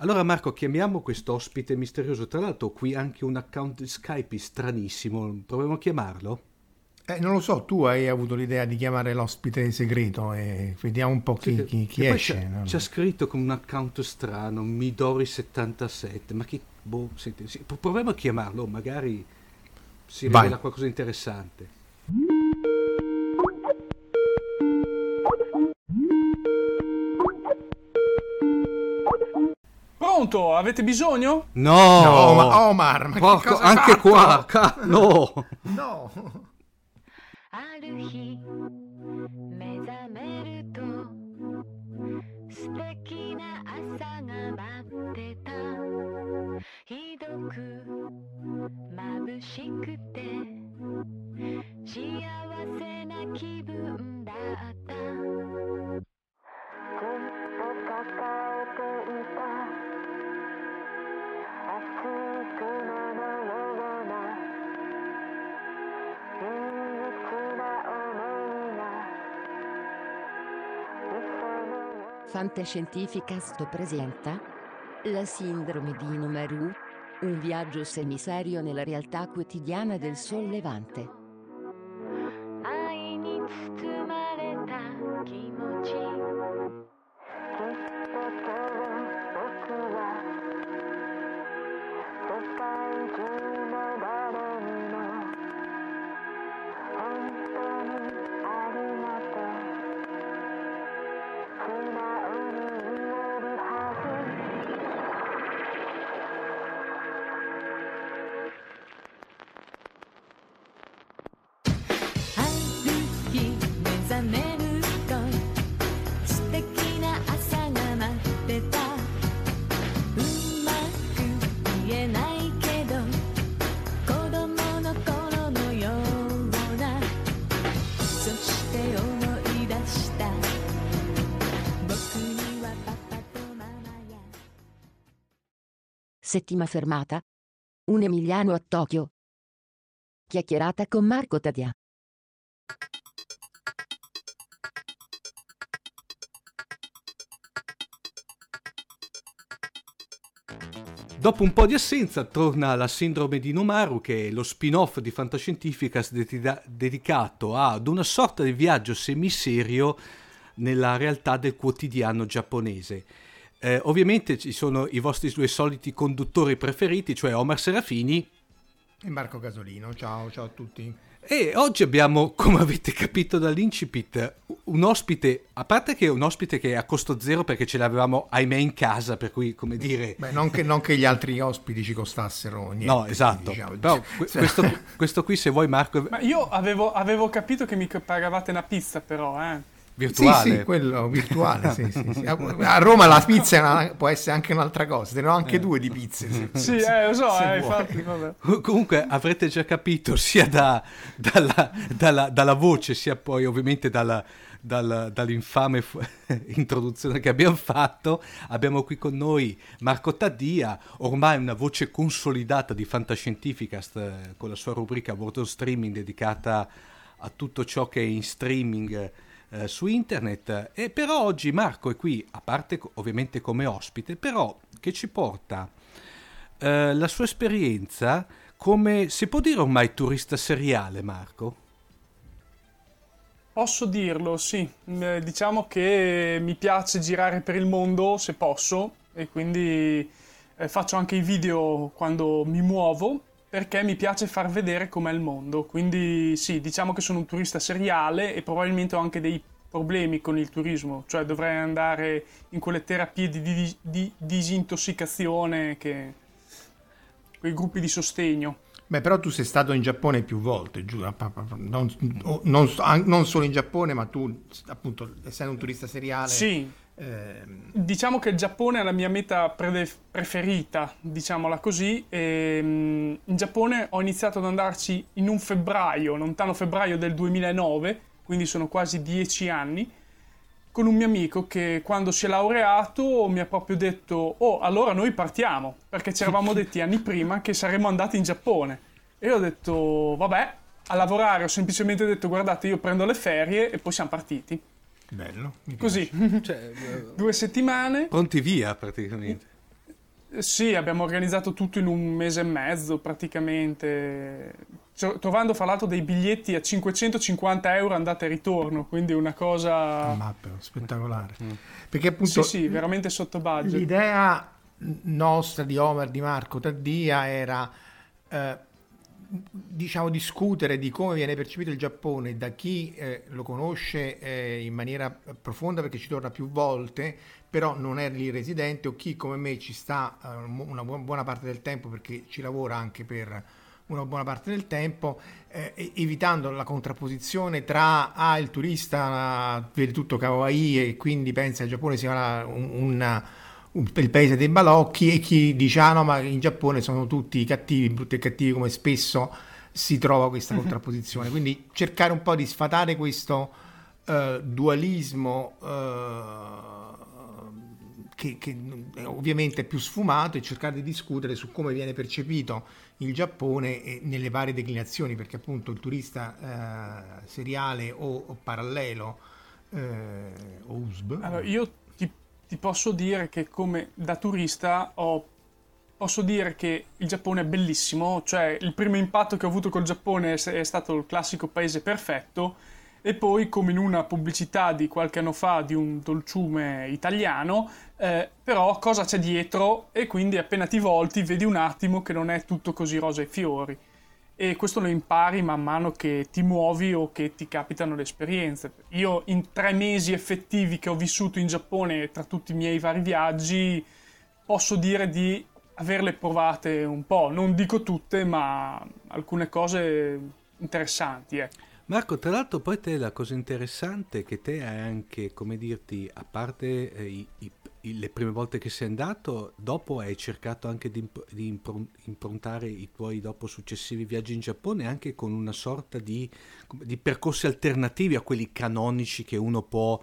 Allora Marco, chiamiamo questo ospite misterioso. Tra l'altro qui anche un account Skype stranissimo. Proviamo a chiamarlo? Eh, non lo so, tu hai avuto l'idea di chiamare l'ospite segreto e vediamo un po' chi, sì, chi, chi esce. C'è, no? c'è, scritto con un account strano, Midori77, ma chi... Boh, senti, sì, proviamo a chiamarlo, magari si rivela Vai. qualcosa di interessante. Pronto? Avete bisogno? No, no ma Omar, ma Poco, anche qua, ca- no. No. ある日目覚めると素敵な朝が待ってたひどく眩しくて幸せな気分だった Fantascientificast presenta La sindrome di Inomaru, un viaggio semiserio nella realtà quotidiana del sollevante. Settima fermata. Un emiliano a Tokyo. Chiacchierata con Marco Tadia. Dopo un po' di assenza torna la sindrome di Nomaru, che è lo spin-off di Fantascientificas dedicato ad una sorta di viaggio semiserio nella realtà del quotidiano giapponese. Eh, ovviamente ci sono i vostri due soliti conduttori preferiti, cioè Omar Serafini E Marco Casolino, ciao, ciao a tutti. e oggi abbiamo, come avete capito dall'incipit, un ospite, a parte che è un ospite che è a costo zero perché ce l'avevamo ahimè in casa, per cui come dire... Beh, non che, non che gli altri ospiti ci costassero niente. No, esatto. diciamo. Però que- questo, questo qui se vuoi Marco Ma io avevo, avevo capito che mi pagavate una pizza però, eh. Sì, virtuale. sì, quello virtuale. sì, sì, sì. A Roma la pizza una- può essere anche un'altra cosa, ne ho anche due di pizze. se- Sì, se- eh, lo so, eh, infatti, vabbè. Comunque avrete già capito sia da- dalla, dalla- dalla voce sia poi ovviamente dalla, dal- dall'infame fu- introduzione che abbiamo fatto. Abbiamo qui con noi Marco Taddia, ormai una voce consolidata di Fantascientificast eh, con la sua rubrica World of Streaming dedicata a tutto ciò che è in streaming eh, su internet. E però oggi Marco è qui, a parte ovviamente come ospite, però che ci porta eh, la sua esperienza come si può dire ormai turista seriale, Marco? Posso dirlo, sì. Eh, diciamo che mi piace girare per il mondo se posso e quindi eh, faccio anche i video quando mi muovo perché mi piace far vedere com'è il mondo. Quindi sì, diciamo che sono un turista seriale e probabilmente ho anche dei problemi con il turismo, cioè dovrei andare in quelle terapie di, di- di disintossicazione che quei gruppi di sostegno. Beh, però tu sei stato in Giappone più volte, pa- pa- non, non non solo in Giappone, ma tu, appunto, essendo un turista seriale... Sì, Diciamo che il Giappone è la mia meta prede- preferita, diciamola così. E, mm, in Giappone ho iniziato ad andarci in un febbraio, lontano febbraio del 2009, quindi sono quasi dieci anni, con un mio amico che quando si è laureato mi ha proprio detto «Oh, allora noi partiamo», perché ci eravamo detti anni prima che saremmo andati in Giappone. E io ho detto «Vabbè», a lavorare ho semplicemente detto «Guardate, io prendo le ferie» e poi siamo partiti. Bello. Così, Cioè, due settimane. pronti via praticamente. Eh, Sì, abbiamo organizzato tutto in un mese e mezzo praticamente, trovando fra l'altro dei biglietti a 550 euro andata e ritorno, quindi una cosa... Mappe, spettacolare. Perché appunto Sì, sì, veramente sotto budget. l'idea nostra di Omar, di Marco Taddia era eh, diciamo discutere di come viene percepito il Giappone da chi eh, lo conosce eh, in maniera profonda perché ci torna più volte però non è lì residente o chi come me ci sta eh, una bu- buona parte del tempo perché ci lavora anche per una buona parte del tempo eh, evitando la contrapposizione tra ah, il turista vede tutto kawaii e quindi pensa che il Giappone sia una- un- una- un- il paese dei balocchi e chi dice ah no ma in Giappone sono tutti cattivi, brutti e cattivi come spesso si trova questa contrapposizione. Quindi cercare un po' di sfatare questo eh, dualismo eh, che, che eh, ovviamente è più sfumato e cercare di discutere su come viene percepito il Giappone nelle varie declinazioni perché appunto il turista eh, seriale o, o parallelo eh, o USB Allora, io ti, posso dire che come da turista ho- posso dire che il Giappone è bellissimo, cioè il primo impatto che ho avuto col Giappone è stato il classico paese perfetto e poi come in una pubblicità di qualche anno fa di un dolciume italiano, eh, però cosa c'è dietro e quindi appena ti volti vedi un attimo che non è tutto così rosa e fiori e questo lo impari man mano che ti muovi o che ti capitano le esperienze. Io in tre mesi effettivi che ho vissuto in Giappone tra tutti i miei vari viaggi posso dire di averle provate un po', non dico tutte, ma alcune cose interessanti. ecco. Marco, tra l'altro poi te la cosa interessante è che te hai anche, come dirti, a parte eh, i- i- le prime volte che sei andato, dopo hai cercato anche di, imp- di impron- improntare i tuoi dopo successivi viaggi in Giappone anche con una sorta di, di percorsi alternativi a quelli canonici che uno può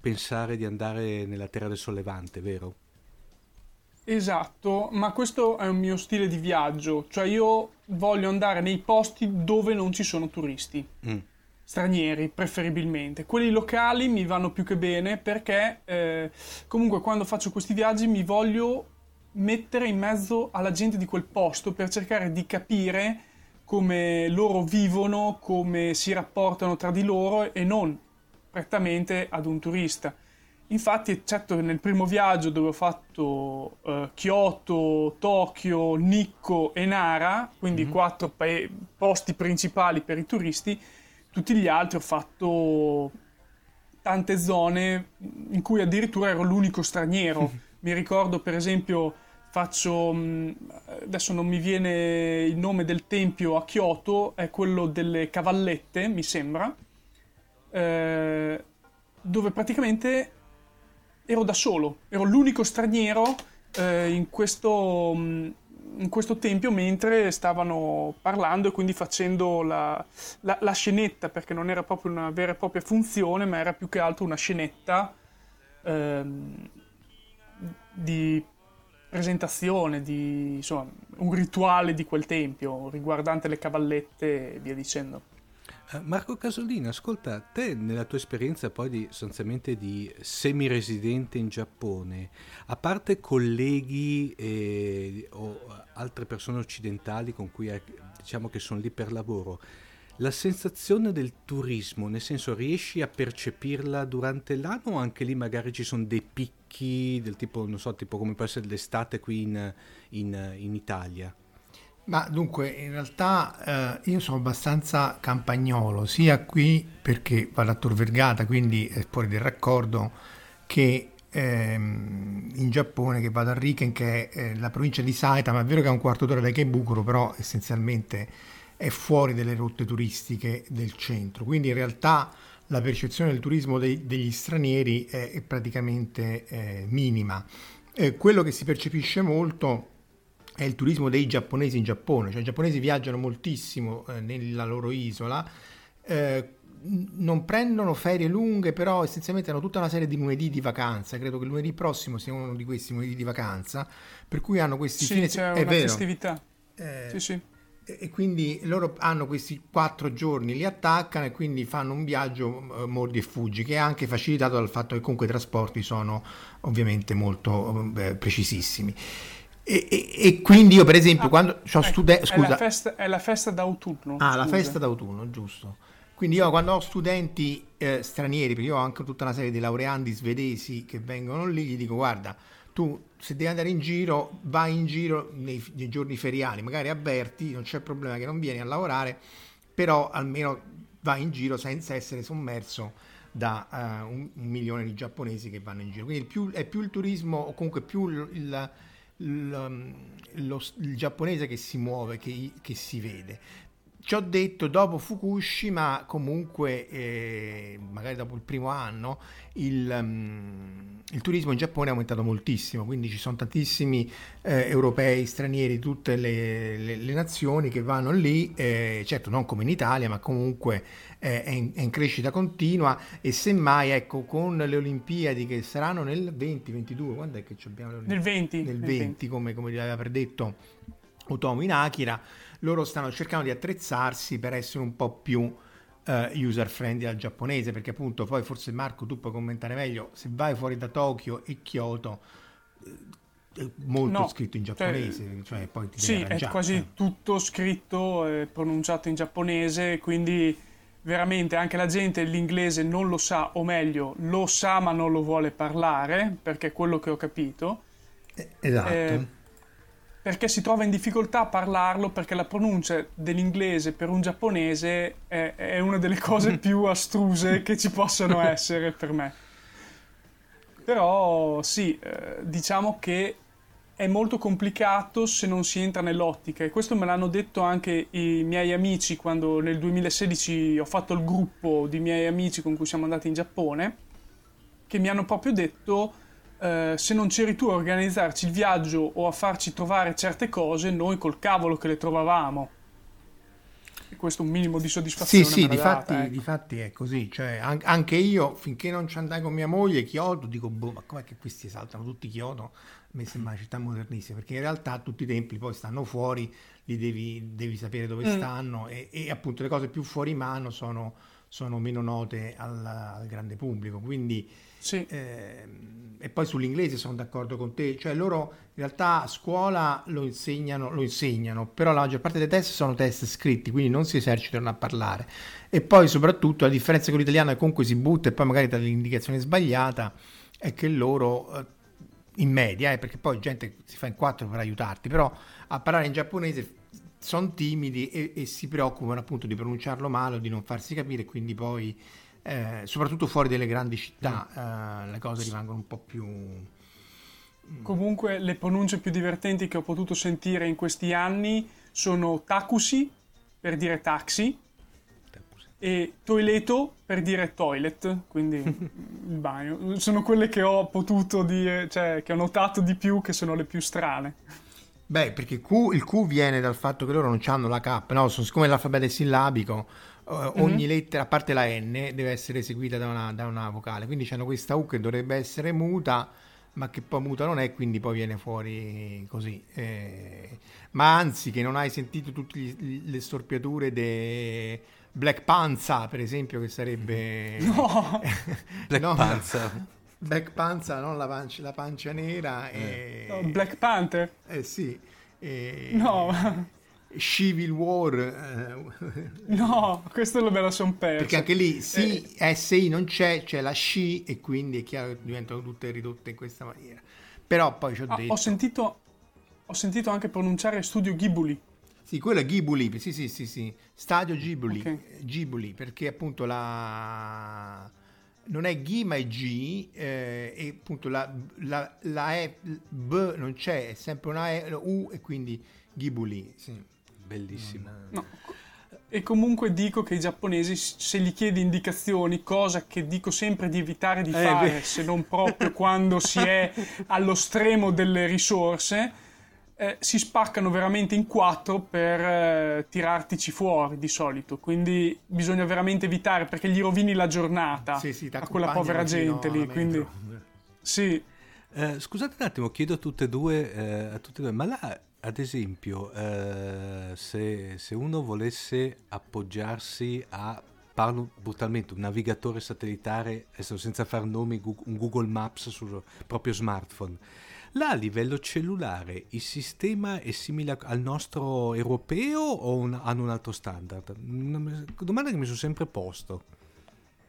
pensare di andare nella Terra del Sollevante, vero? Esatto, ma questo è un mio stile di viaggio, cioè io voglio andare nei posti dove non ci sono turisti. Mm. Stranieri preferibilmente. Quelli locali mi vanno più che bene perché eh, comunque quando faccio questi viaggi mi voglio mettere in mezzo alla gente di quel posto per cercare di capire come loro vivono, come si rapportano tra di loro e non prettamente ad un turista. Infatti, eccetto nel primo viaggio dove ho fatto eh, Kyoto, Tokyo, Nikko e Nara, quindi quattro pae- posti principali per i turisti, tutti gli altri ho fatto tante zone in cui addirittura ero l'unico straniero. Mi ricordo, per esempio, faccio mh, adesso non mi viene il nome del tempio a Kyoto, è quello delle cavallette, mi sembra, eh, dove praticamente ero da solo, ero l'unico straniero eh, in questo mh, in questo tempio mentre stavano parlando e quindi facendo la, la- la scenetta, perché non era proprio una vera e propria funzione, ma era più che altro una scenetta ehm, di presentazione, di insomma, un rituale di quel tempio riguardante le cavallette e via dicendo. Eh, Marco Casolino, ascolta, te nella tua esperienza poi di sostanzialmente di semiresidente in Giappone, a parte colleghi eh, o altre persone occidentali con cui hai- diciamo che sono lì per lavoro, la sensazione del turismo, nel senso riesci a percepirla durante l'anno o anche lì magari ci sono dei picchi del tipo, non so, tipo come può essere l'estate qui in, in- in Italia? Ma dunque, in realtà eh, io sono abbastanza campagnolo, sia qui perché vado a Tor Vergata, quindi è fuori del raccordo, che ehm, in Giappone, che vado a Riken, che è eh, la provincia di Saitama. È vero che è un quarto d'ora da Ikebukuro, però essenzialmente è fuori delle rotte turistiche del centro. Quindi in realtà la percezione del turismo dei- degli stranieri è, è praticamente eh, minima. Eh, quello che si percepisce molto è il turismo dei giapponesi in Giappone, cioè i giapponesi viaggiano moltissimo eh, nella loro isola, eh, non prendono ferie lunghe, però essenzialmente hanno tutta una serie di lunedì di vacanza, credo che lunedì prossimo sia uno di questi lunedì di vacanza, per cui hanno questi Sì, fine c'è è vero. festività. Eh, Sì, sì. e quindi loro hanno questi quattro giorni, li attaccano e quindi fanno un viaggio eh, mordi e fuggi, che è anche facilitato dal fatto che comunque i trasporti sono ovviamente molto eh, precisissimi. E, e- e quindi io per esempio Ah, quando ho ecco, studenti... È la Scusa, festa, è la festa d'autunno. Ah, la scusa. festa d'autunno, giusto. Quindi io quando ho studenti eh, stranieri, perché io ho anche tutta una serie di laureandi svedesi che vengono lì, gli dico guarda, tu se devi andare in giro, vai in giro nei, nei giorni feriali, magari avverti, non c'è problema che non vieni a lavorare, però almeno vai in giro senza essere sommerso da eh, un, un milione di giapponesi che vanno in giro. Quindi più- è più il turismo o comunque più il, il- il- lo- il giapponese che si muove, che, che si vede. Ci ho detto, dopo Fukushima, comunque, eh, magari dopo il primo anno, il, um, il turismo in Giappone è aumentato moltissimo, quindi ci sono tantissimi eh, europei, stranieri, tutte le, le- le nazioni che vanno lì, eh, certo non come in Italia, ma comunque eh, è, in, è in crescita continua e semmai, ecco, con le Olimpiadi che saranno nel 2022, quando è che ci abbiamo le Nel Olimpiadi? 20. nel nel 20, come, come aveva predetto Otomo in Akira, loro stanno cercando di attrezzarsi per essere un po' più user friendly al giapponese, perché appunto poi forse Marco tu puoi commentare meglio, se vai fuori da Tokyo e Kyoto eh, è molto No, scritto in cioè, giapponese, cioè, poi ti Sì, è quasi eh. tutto scritto e pronunciato in giapponese, quindi veramente anche la gente l'inglese non lo sa, o meglio, lo sa ma non lo vuole parlare, perché è quello che ho capito, Eh, Esatto. Perché si trova in difficoltà a parlarlo, perché la pronuncia dell'inglese per un giapponese è, è una delle cose più astruse che ci possano essere per me. Però sì, eh, diciamo che è molto complicato se non si entra nell'ottica e questo me l'hanno detto anche i miei amici quando nel 2016 ho fatto il gruppo di miei amici con cui siamo andati in Giappone, che mi hanno proprio detto eh, se non c'eri tu a organizzarci il viaggio o a farci trovare certe cose, noi col cavolo che le trovavamo. E questo un minimo di Sì, soddisfazione. sì, l'ha difatti, data, ecco. difatti è così. Cioè, an- anche io, finché non ci andai con mia moglie, Kyoto, dico, boh, ma com'è che questi esaltano tutti Kyoto? A me sembra una città modernissima, perché in realtà tutti i templi poi stanno fuori, li devi, devi sapere dove Mm. stanno e, e appunto le cose più fuori mano sono, sono meno note al, al grande pubblico. Quindi Sì. Ehm, e poi sull'inglese sono d'accordo con te, cioè loro in realtà a scuola lo insegnano, lo insegnano, però la maggior parte dei test sono test scritti, quindi non si esercitano a parlare. E poi soprattutto la differenza con l'italiano è comunque si butta e poi magari dà l'indicazione sbagliata, è che loro eh, in media, eh, perché poi gente si fa in quattro per aiutarti, però a parlare in giapponese sono timidi e, e si preoccupano appunto di pronunciarlo male o di non farsi capire, quindi poi eh, soprattutto fuori dalle grandi città eh, le cose rimangono un po' più... Comunque le pronunce più divertenti che ho potuto sentire in questi anni sono takushi per dire taxi e toileto per dire toilet, quindi il bagno. Sono quelle che ho potuto dire, cioè che ho notato di più che sono le più strane. Beh, perché Q- il Q viene dal fatto che loro non hanno la K, no? Siccome l'alfabeto è sillabico, eh, ogni lettera, a parte la N, deve essere eseguita da una, da una vocale, quindi c'hanno questa U che dovrebbe essere muta, ma che poi muta non è, quindi poi viene fuori così. Eh, ma anzi, che non hai sentito tutte le storpiature di Black Panza, per esempio, che sarebbe... No, Black No, Panza. Black Panza, non la pancia, la pancia nera. E... no, Black Panther? Eh sì. E... No, Civil War. eh, no, questo me lo son perso. perché anche lì sì, Eh. SI non c'è, c'è la sci e quindi è chiaro che diventano tutte ridotte in questa maniera. Però poi ci ho Ah, detto... ho, sentito, ho sentito anche pronunciare Studio Ghibli. Sì, quello è Ghibli, sì, sì, sì, sì. Stadio Ghibli, Ok. Ghibli, perché appunto la... Non è G ma è G eh, e appunto la, la, la E, B non c'è, è sempre una E, U e quindi Ghibli, sì. Bellissimo. No. E comunque dico che i giapponesi, se gli chiedi indicazioni, cosa che dico sempre di evitare di Eh, fare, beh. se non proprio quando si è allo stremo delle risorse, eh, si spaccano veramente in quattro per eh, tirartici fuori di solito. Quindi bisogna veramente evitare perché gli rovini la giornata Sì, sì, a quella povera gente lì. Quindi sì, Eh, scusate un attimo, chiedo a tutte e due, eh, a tutte e due ma là, ad esempio, eh, se, se uno volesse appoggiarsi a, parlo brutalmente, un navigatore satellitare, adesso senza far nomi, un Google Maps sul proprio smartphone, Là a livello cellulare il sistema è simile al nostro europeo o un- hanno un altro standard? Una domanda che mi sono sempre posto.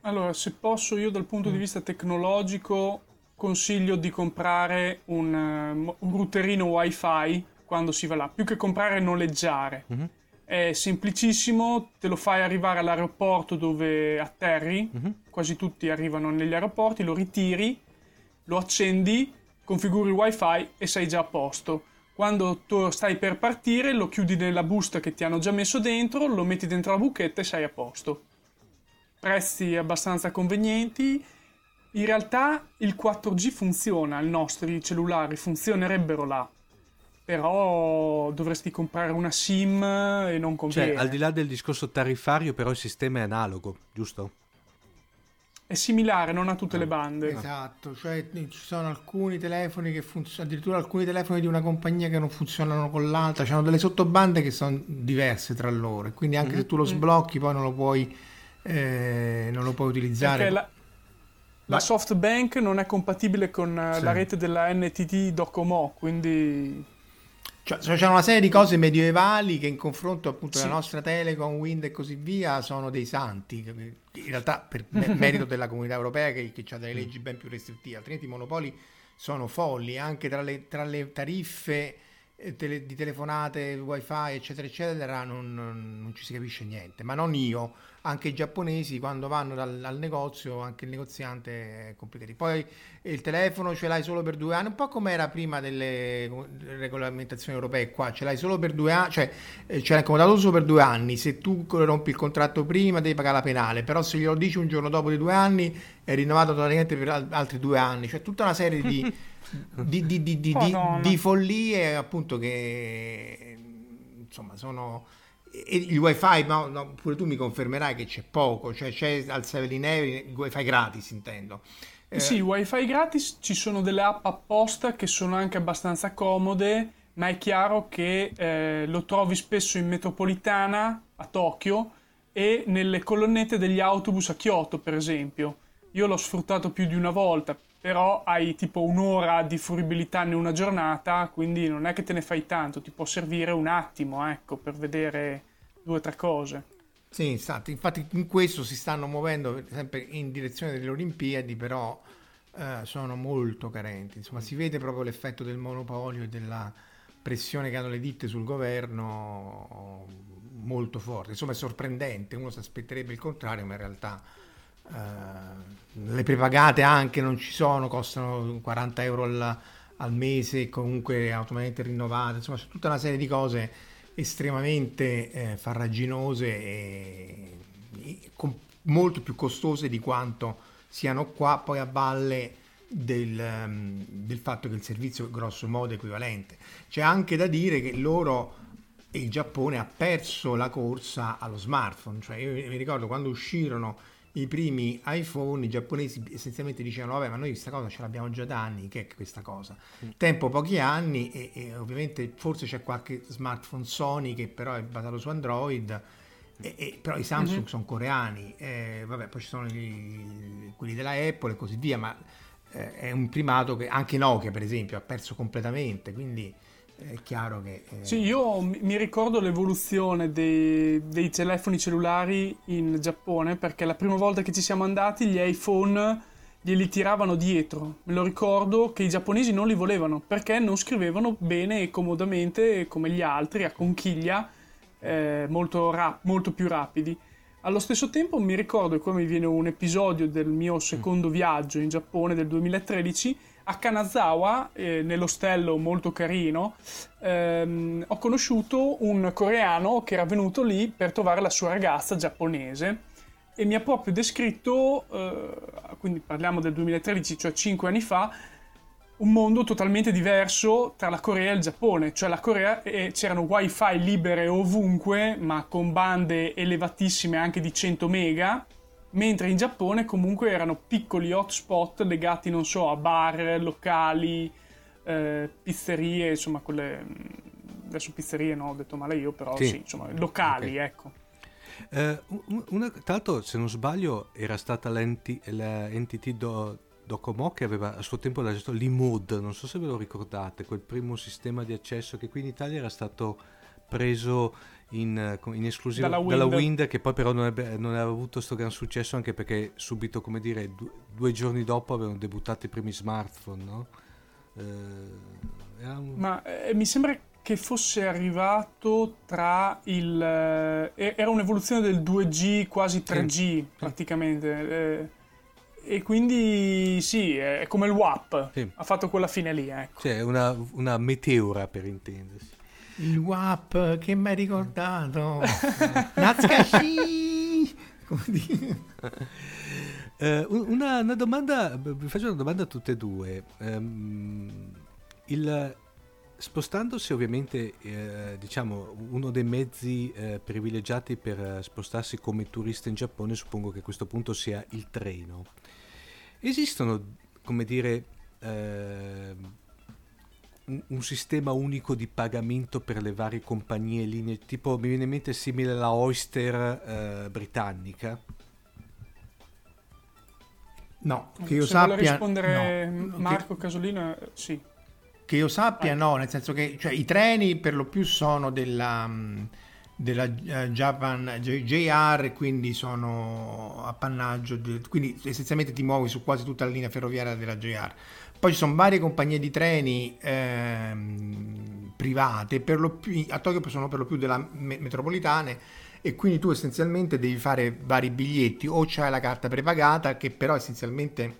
Allora, se posso, io dal punto di vista tecnologico consiglio di comprare un, eh, un routerino wifi quando si va là, più che comprare e noleggiare. Mhm. È semplicissimo, te lo fai arrivare all'aeroporto dove atterri, Mhm. quasi tutti arrivano negli aeroporti, lo ritiri, lo accendi, configuri il wifi e sei già a posto. Quando tu stai per partire, lo chiudi nella busta che ti hanno già messo dentro, lo metti dentro la buchetta e sei a posto. Prezzi abbastanza convenienti. In realtà il 4G funziona, i nostri cellulari funzionerebbero là. Però dovresti comprare una SIM e non conviene. Cioè, al di là del discorso tariffario, però il sistema è analogo, giusto? È similare, non a tutte le Ah. bande. Esatto, cioè ci sono alcuni telefoni che funzionano, addirittura alcuni telefoni di una compagnia che non funzionano con l'altra, hanno delle sottobande che sono diverse tra loro, quindi anche se tu lo sblocchi poi non lo puoi, eh, non lo puoi utilizzare. Perché la, la SoftBank non è compatibile con eh, Sì. la rete della NTT Docomo, quindi Cioè, c'è una serie di cose medievali che in confronto appunto Sì. alla nostra Telecom, Wind e così via sono dei santi. In realtà per me- merito della comunità europea che, che ha delle leggi ben più restrittive, altrimenti i monopoli sono folli anche tra le, tra le tariffe tele- di telefonate, wifi eccetera eccetera non, non- ci si capisce niente, ma non io, anche i giapponesi quando vanno dal, al negozio, anche il negoziante è complicato. Poi il telefono ce l'hai solo per due anni, un po' come era prima delle regolamentazioni europee qua, ce l'hai solo per due anni, cioè eh, ce l'hai accomodato solo per due anni, se tu rompi il contratto prima devi pagare la penale, però se glielo dici un giorno dopo di due anni è rinnovato totalmente per al- altri due anni, cioè tutta una serie di, di, di- di- di- follie appunto che insomma sono... E il wifi, no, no, pure tu mi confermerai che c'è poco, cioè c'è al 7-Eleven il wifi gratis intendo. Eh, Sì, wifi gratis, ci sono delle app apposta che sono anche abbastanza comode, ma è chiaro che eh, lo trovi spesso in metropolitana a Tokyo e nelle colonnette degli autobus a Kyoto, per esempio. Io l'ho sfruttato più di una volta, però hai tipo un'ora di fruibilità in una giornata, quindi non è che te ne fai tanto, ti può servire un attimo, ecco, per vedere due o tre cose. Sì, infatti, infatti in questo si stanno muovendo sempre in direzione delle Olimpiadi, però eh, sono molto carenti. Insomma, si vede proprio l'effetto del monopolio e della pressione che hanno le ditte sul governo molto forte. Insomma, è sorprendente, uno si aspetterebbe il contrario, ma in realtà eh, le prepagate anche non ci sono, costano 40 euro al, al mese comunque automaticamente rinnovate. Insomma, c'è tutta una serie di cose estremamente eh, farraginose e, e con- molto più costose di quanto siano qua, poi a valle del, ehm, del fatto che il servizio è grosso modo equivalente. C'è anche da dire che loro il Giappone ha perso la corsa allo smartphone, cioè io mi ricordo quando uscirono i primi iPhone, i giapponesi essenzialmente dicevano vabbè ma noi questa cosa ce l'abbiamo già da anni, che è questa cosa? Tempo pochi anni e, e ovviamente forse c'è qualche smartphone Sony che però è basato su Android, e- e- però i Samsung Mhm. sono coreani, eh, vabbè poi ci sono i- quelli della Apple e così via, ma eh, è un primato che anche Nokia per esempio ha perso completamente, quindi è chiaro che... eh, Sì, io mi ricordo l'evoluzione dei, dei telefoni cellulari in Giappone perché la prima volta che ci siamo andati gli iPhone glieli tiravano dietro. Me lo ricordo che i giapponesi non li volevano perché non scrivevano bene e comodamente come gli altri, a conchiglia, eh, molto, rap- molto più rapidi. Allo stesso tempo mi ricordo, e qua mi viene un episodio del mio secondo viaggio in Giappone del 2013, a Kanazawa, eh, nell'ostello molto carino, ehm, ho conosciuto un coreano che era venuto lì per trovare la sua ragazza giapponese e mi ha proprio descritto, eh, quindi parliamo del 2013, cioè 5 anni fa, un mondo totalmente diverso tra la Corea e il Giappone, cioè la Corea eh, c'erano wifi libere ovunque, ma con bande elevatissime anche di 100 mega, mentre in Giappone comunque erano piccoli hotspot legati, non so, a bar, locali, eh, pizzerie, insomma, quelle... mh, Adesso pizzerie no, ho detto male io, però Sì. sì, insomma, locali, Ok. ecco. Eh, un- una- tra l'altro, se non sbaglio, era stata NTT Do- Docomo che aveva a suo tempo la l'IMOD, non so se ve lo ricordate, quel primo sistema di accesso che qui in Italia era stato preso in, eh, in esclusiva Dalla dalla, Wind. Che poi però non, ebbe- non aveva avuto questo gran successo anche perché subito, come dire, du- due giorni dopo avevano debuttato i primi smartphone, no? Eh, un- Ma eh, mi sembra che fosse arrivato tra il... eh, era un'evoluzione del 2G, quasi 3G praticamente. eh, e quindi sì, è come il WAP. Sì. Ha fatto quella fine lì, ecco. cioè una, una meteora per intendersi. Il WAP che mi hai ricordato. Nazcashi! Come dire? Eh, un- una, una domanda, vi faccio una domanda a tutte e due. Ehm, il- spostandosi ovviamente, eh, diciamo, uno dei mezzi eh, privilegiati per eh, spostarsi come turista in Giappone, suppongo che a questo punto sia il treno. Esistono, come dire, ehm, un, un sistema unico di pagamento per le varie compagnie e linee, tipo mi viene in mente simile alla Oyster eh, britannica? No, che io Se vuole sappia... rispondere no. Che- Marco Casolino, eh, sì. Che io sappia, Ah. no, nel senso che cioè, i treni per lo più sono della, della eh, Japan JR, quindi sono appannaggio, di- quindi essenzialmente ti muovi su quasi tutta la linea ferroviaria della JR. Poi ci sono varie compagnie di treni ehm, private, per lo più, a Tokyo sono per lo più della me- metropolitane e quindi tu essenzialmente devi fare vari biglietti o c'hai la carta prepagata che però essenzialmente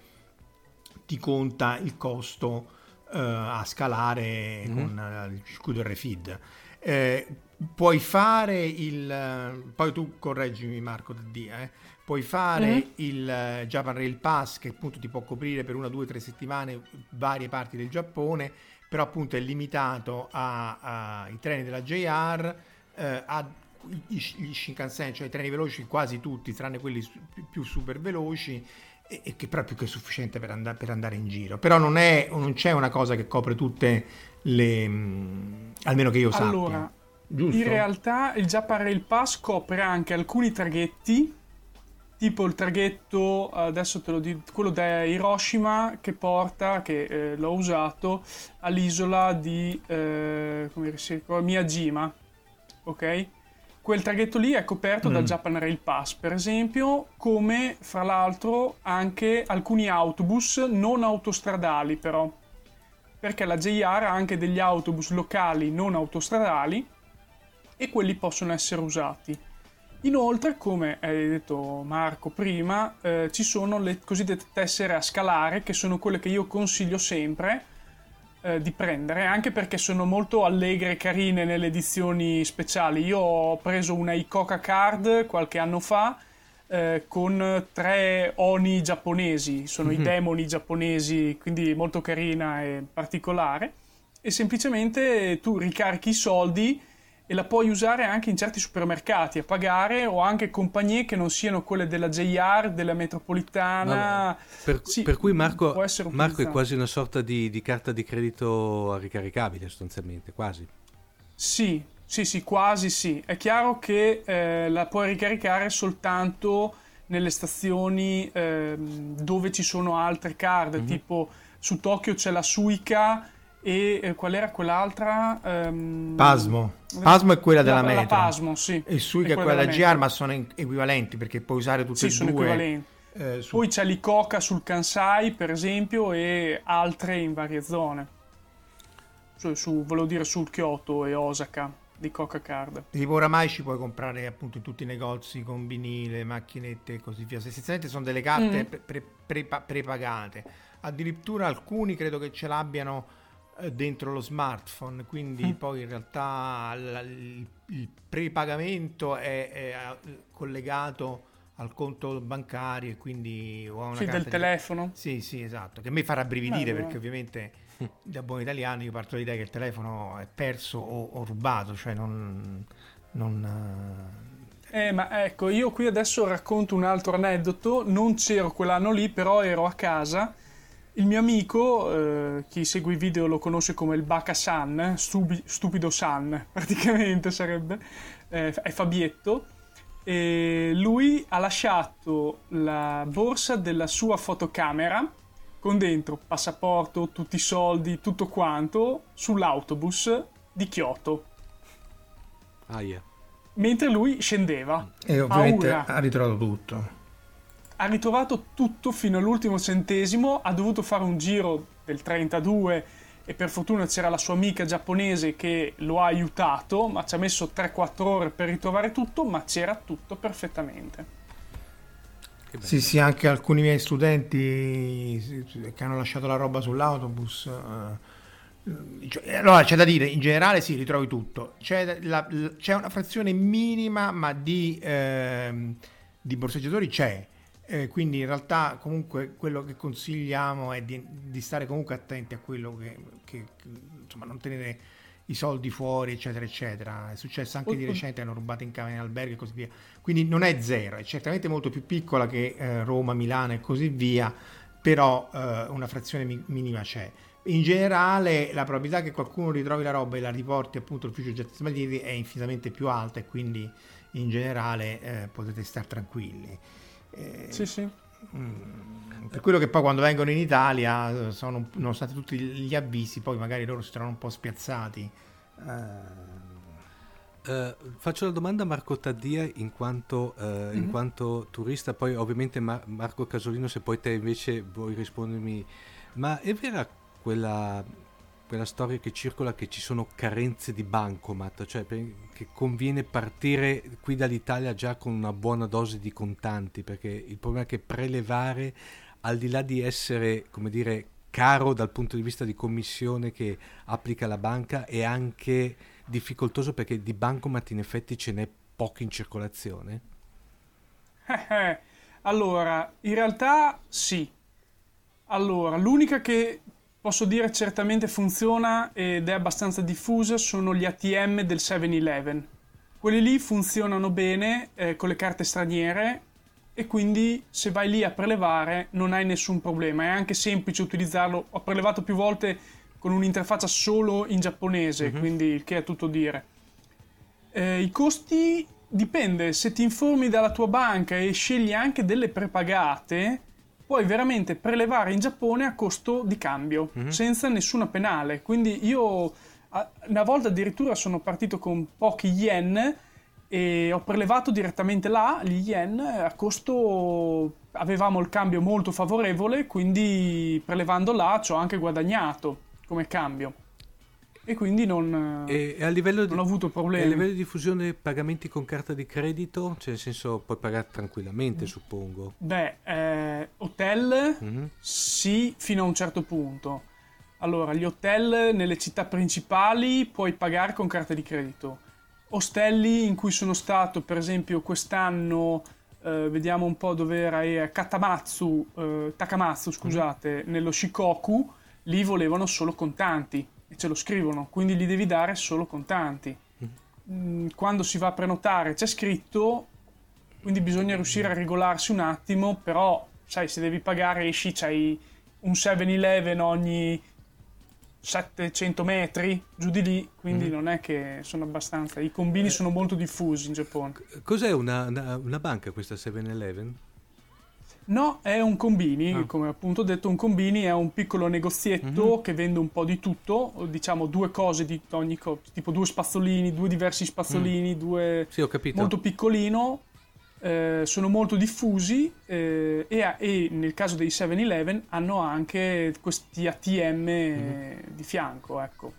ti conta il costo eh, a scalare Mhm. con eh, il circuito RFID. Eh, puoi fare il poi tu correggimi Marco da dia, eh, puoi fare Mhm. il eh, Japan Rail Pass che appunto ti può coprire per una, due, tre settimane varie parti del Giappone, però appunto è limitato a- ai treni della JR, eh, a gli Shinkansen, cioè i treni veloci quasi tutti, tranne quelli su- più, più super veloci, e, e che però è più che sufficiente per, and- per andare in giro. Però non, è, non c'è una cosa che copre tutte le... mh, almeno che io sappia. Allora, Giusto? in realtà il Japan Rail Pass copre anche alcuni traghetti, tipo il traghetto, adesso te lo dico, quello da Hiroshima che porta, che eh, l'ho usato, all'isola di eh, come si ricorda, Miyajima, ok? Quel traghetto lì è coperto dal Mm. Japan Rail Pass, per esempio, come fra l'altro anche alcuni autobus non autostradali però, perché la JR ha anche degli autobus locali non autostradali e quelli possono essere usati. Inoltre, come hai detto Marco prima, eh, ci sono le cosiddette tessere a scalare, che sono quelle che io consiglio sempre eh, di prendere, anche perché sono molto allegre e carine nelle edizioni speciali. Io ho preso una Icoca Card qualche anno fa eh, con tre Oni giapponesi, sono i demoni giapponesi, quindi molto carina e particolare. E semplicemente tu ricarichi i soldi e la puoi usare anche in certi supermercati a pagare o anche compagnie che non siano quelle della JR, della metropolitana. Per, Sì, per cui Marco, Marco è quasi una sorta di, di carta di credito ricaricabile sostanzialmente, quasi. Sì, sì, sì, quasi sì. È chiaro che eh, la puoi ricaricare soltanto nelle stazioni ehm, dove ci sono altre card, Mhm. tipo su Tokyo c'è la Suica e eh, qual era quell'altra? Ehm, Pasmo. Pasmo è quella della la, la metro. Pasmo, sì. E Suica È è quella della. GR, ma sono in- equivalenti perché puoi usare tutte Sì, e sono due. equivalenti. eh, su- Poi c'è l'Icoca sul Kansai, per esempio, e altre in varie zone. Su, su- volevo dire sul Kyoto e Osaka di Coca Card. Tipo oramai ci puoi comprare appunto in tutti i negozi con vinile, macchinette e così via. Essenzialmente sono delle carte Mm. pre- pre- prepa- prepagate. Addirittura alcuni credo che ce l'abbiano dentro lo smartphone, quindi Mm. poi in realtà la- il, il prepagamento è, è, eh, collegato al conto bancario e quindi o a una Sì, carta del di- telefono. Sì, sì, esatto, che a me fa rabbrividire Bello, perché eh. ovviamente da buon italiano io parto dall'idea che il telefono è perso o, o rubato, cioè non... non eh, Eh, ma ecco, io qui adesso racconto un altro aneddoto. Non c'ero quell'anno lì, però ero a casa. Il mio amico, eh, chi segue i video lo conosce come il Baka San, stupi- stupido San, praticamente sarebbe, eh, è Fabietto. E lui ha lasciato la borsa della sua fotocamera con dentro passaporto, tutti i soldi, tutto quanto, sull'autobus di Kyoto. Aia. Mentre lui scendeva. E ovviamente Paura. ha ritrovato tutto. Ha ritrovato tutto fino all'ultimo centesimo, ha dovuto fare un giro del 32 e per fortuna c'era la sua amica giapponese che lo ha aiutato, ma ci ha messo 3-4 ore per ritrovare tutto, ma c'era tutto perfettamente. Sì, sì, anche alcuni miei studenti che hanno lasciato la roba sull'autobus. eh, cioè, allora c'è da dire, in generale sì, ritrovi tutto. C'è, la- c'è una frazione minima, ma di, ehm, di borseggiatori c'è. Eh, quindi in realtà comunque quello che consigliamo è di, di stare comunque attenti a quello che, che- che, insomma non tenere i soldi fuori eccetera eccetera. È successo anche di Oh, oh. recente hanno rubato in camera in alberghi e così via. Quindi non è zero è certamente molto più piccola che eh, Roma, Milano e così via però eh, una frazione mi- minima c'è. In generale la probabilità che qualcuno ritrovi la roba e la riporti appunto all'ufficio oggetti sbagliati è infinitamente più alta e quindi in generale eh, potete stare tranquilli Eh, Sì, sì. Mm, per quello che poi quando vengono in Italia eh, sono, nonostante tutti gli avvisi, poi magari loro si trovano un po' spiazzati. Eh, Eh, faccio la domanda a Marco Taddia in quanto, eh, in Mhm. quanto turista, poi ovviamente Ma- Marco Casolino se poi te invece vuoi rispondermi, ma è vera quella, quella storia che circola che ci sono carenze di bancomat, cioè che conviene partire qui dall'Italia già con una buona dose di contanti, perché il problema è che prelevare, al di là di essere, come dire, caro dal punto di vista di commissione che applica la banca, è anche difficoltoso perché di bancomat in effetti ce n'è pochi in circolazione. Allora, in realtà sì. Allora, l'unica che posso dire certamente funziona ed è abbastanza diffusa sono gli ATM del 7-Eleven. Quelli lì funzionano bene eh, con le carte straniere e quindi se vai lì a prelevare non hai nessun problema. È anche semplice utilizzarlo. Ho prelevato più volte con un'interfaccia solo in giapponese, quindi il che è tutto dire. Eh, I costi dipende, se ti informi dalla tua banca e scegli anche delle prepagate, puoi veramente prelevare in Giappone a costo di cambio, senza nessuna penale. Quindi io una volta addirittura sono partito con pochi yen e ho prelevato direttamente là gli yen a costo avevamo il cambio molto favorevole, quindi prelevando là ci ho anche guadagnato come cambio. E quindi non, E, e a livello di, non ho avuto e a problemi. livello di diffusione pagamenti con carta di credito, cioè nel senso puoi pagare tranquillamente, suppongo. Beh, eh, hotel Mhm. sì, fino a un certo punto. Allora, gli hotel nelle città principali puoi pagare con carta di credito. Ostelli in cui sono stato, per esempio, quest'anno, eh, vediamo un po' dove era, eh, Katamatsu, eh, Takamatsu, scusate, nello Shikoku, lì volevano solo contanti e ce lo scrivono, quindi li devi dare solo contanti. Mm, Quando si va a prenotare c'è scritto quindi bisogna riuscire a regolarsi un attimo, però sai, se devi pagare esci, c'hai un 7-Eleven ogni 700 metri, giù di lì, quindi non è che sono abbastanza... I combini sono molto diffusi in Giappone. Cos'è una, una- una banca questa 7-Eleven? No, è un combini, Ah. come appunto ho detto, un combini è un piccolo negozietto che vende un po' di tutto, diciamo due cose di ogni cosa, tipo due spazzolini, due diversi spazzolini, due... Sì, ho capito. molto piccolino, eh, sono molto diffusi eh, e, e nel caso dei 7-Eleven hanno anche questi ATM eh, di fianco, ecco.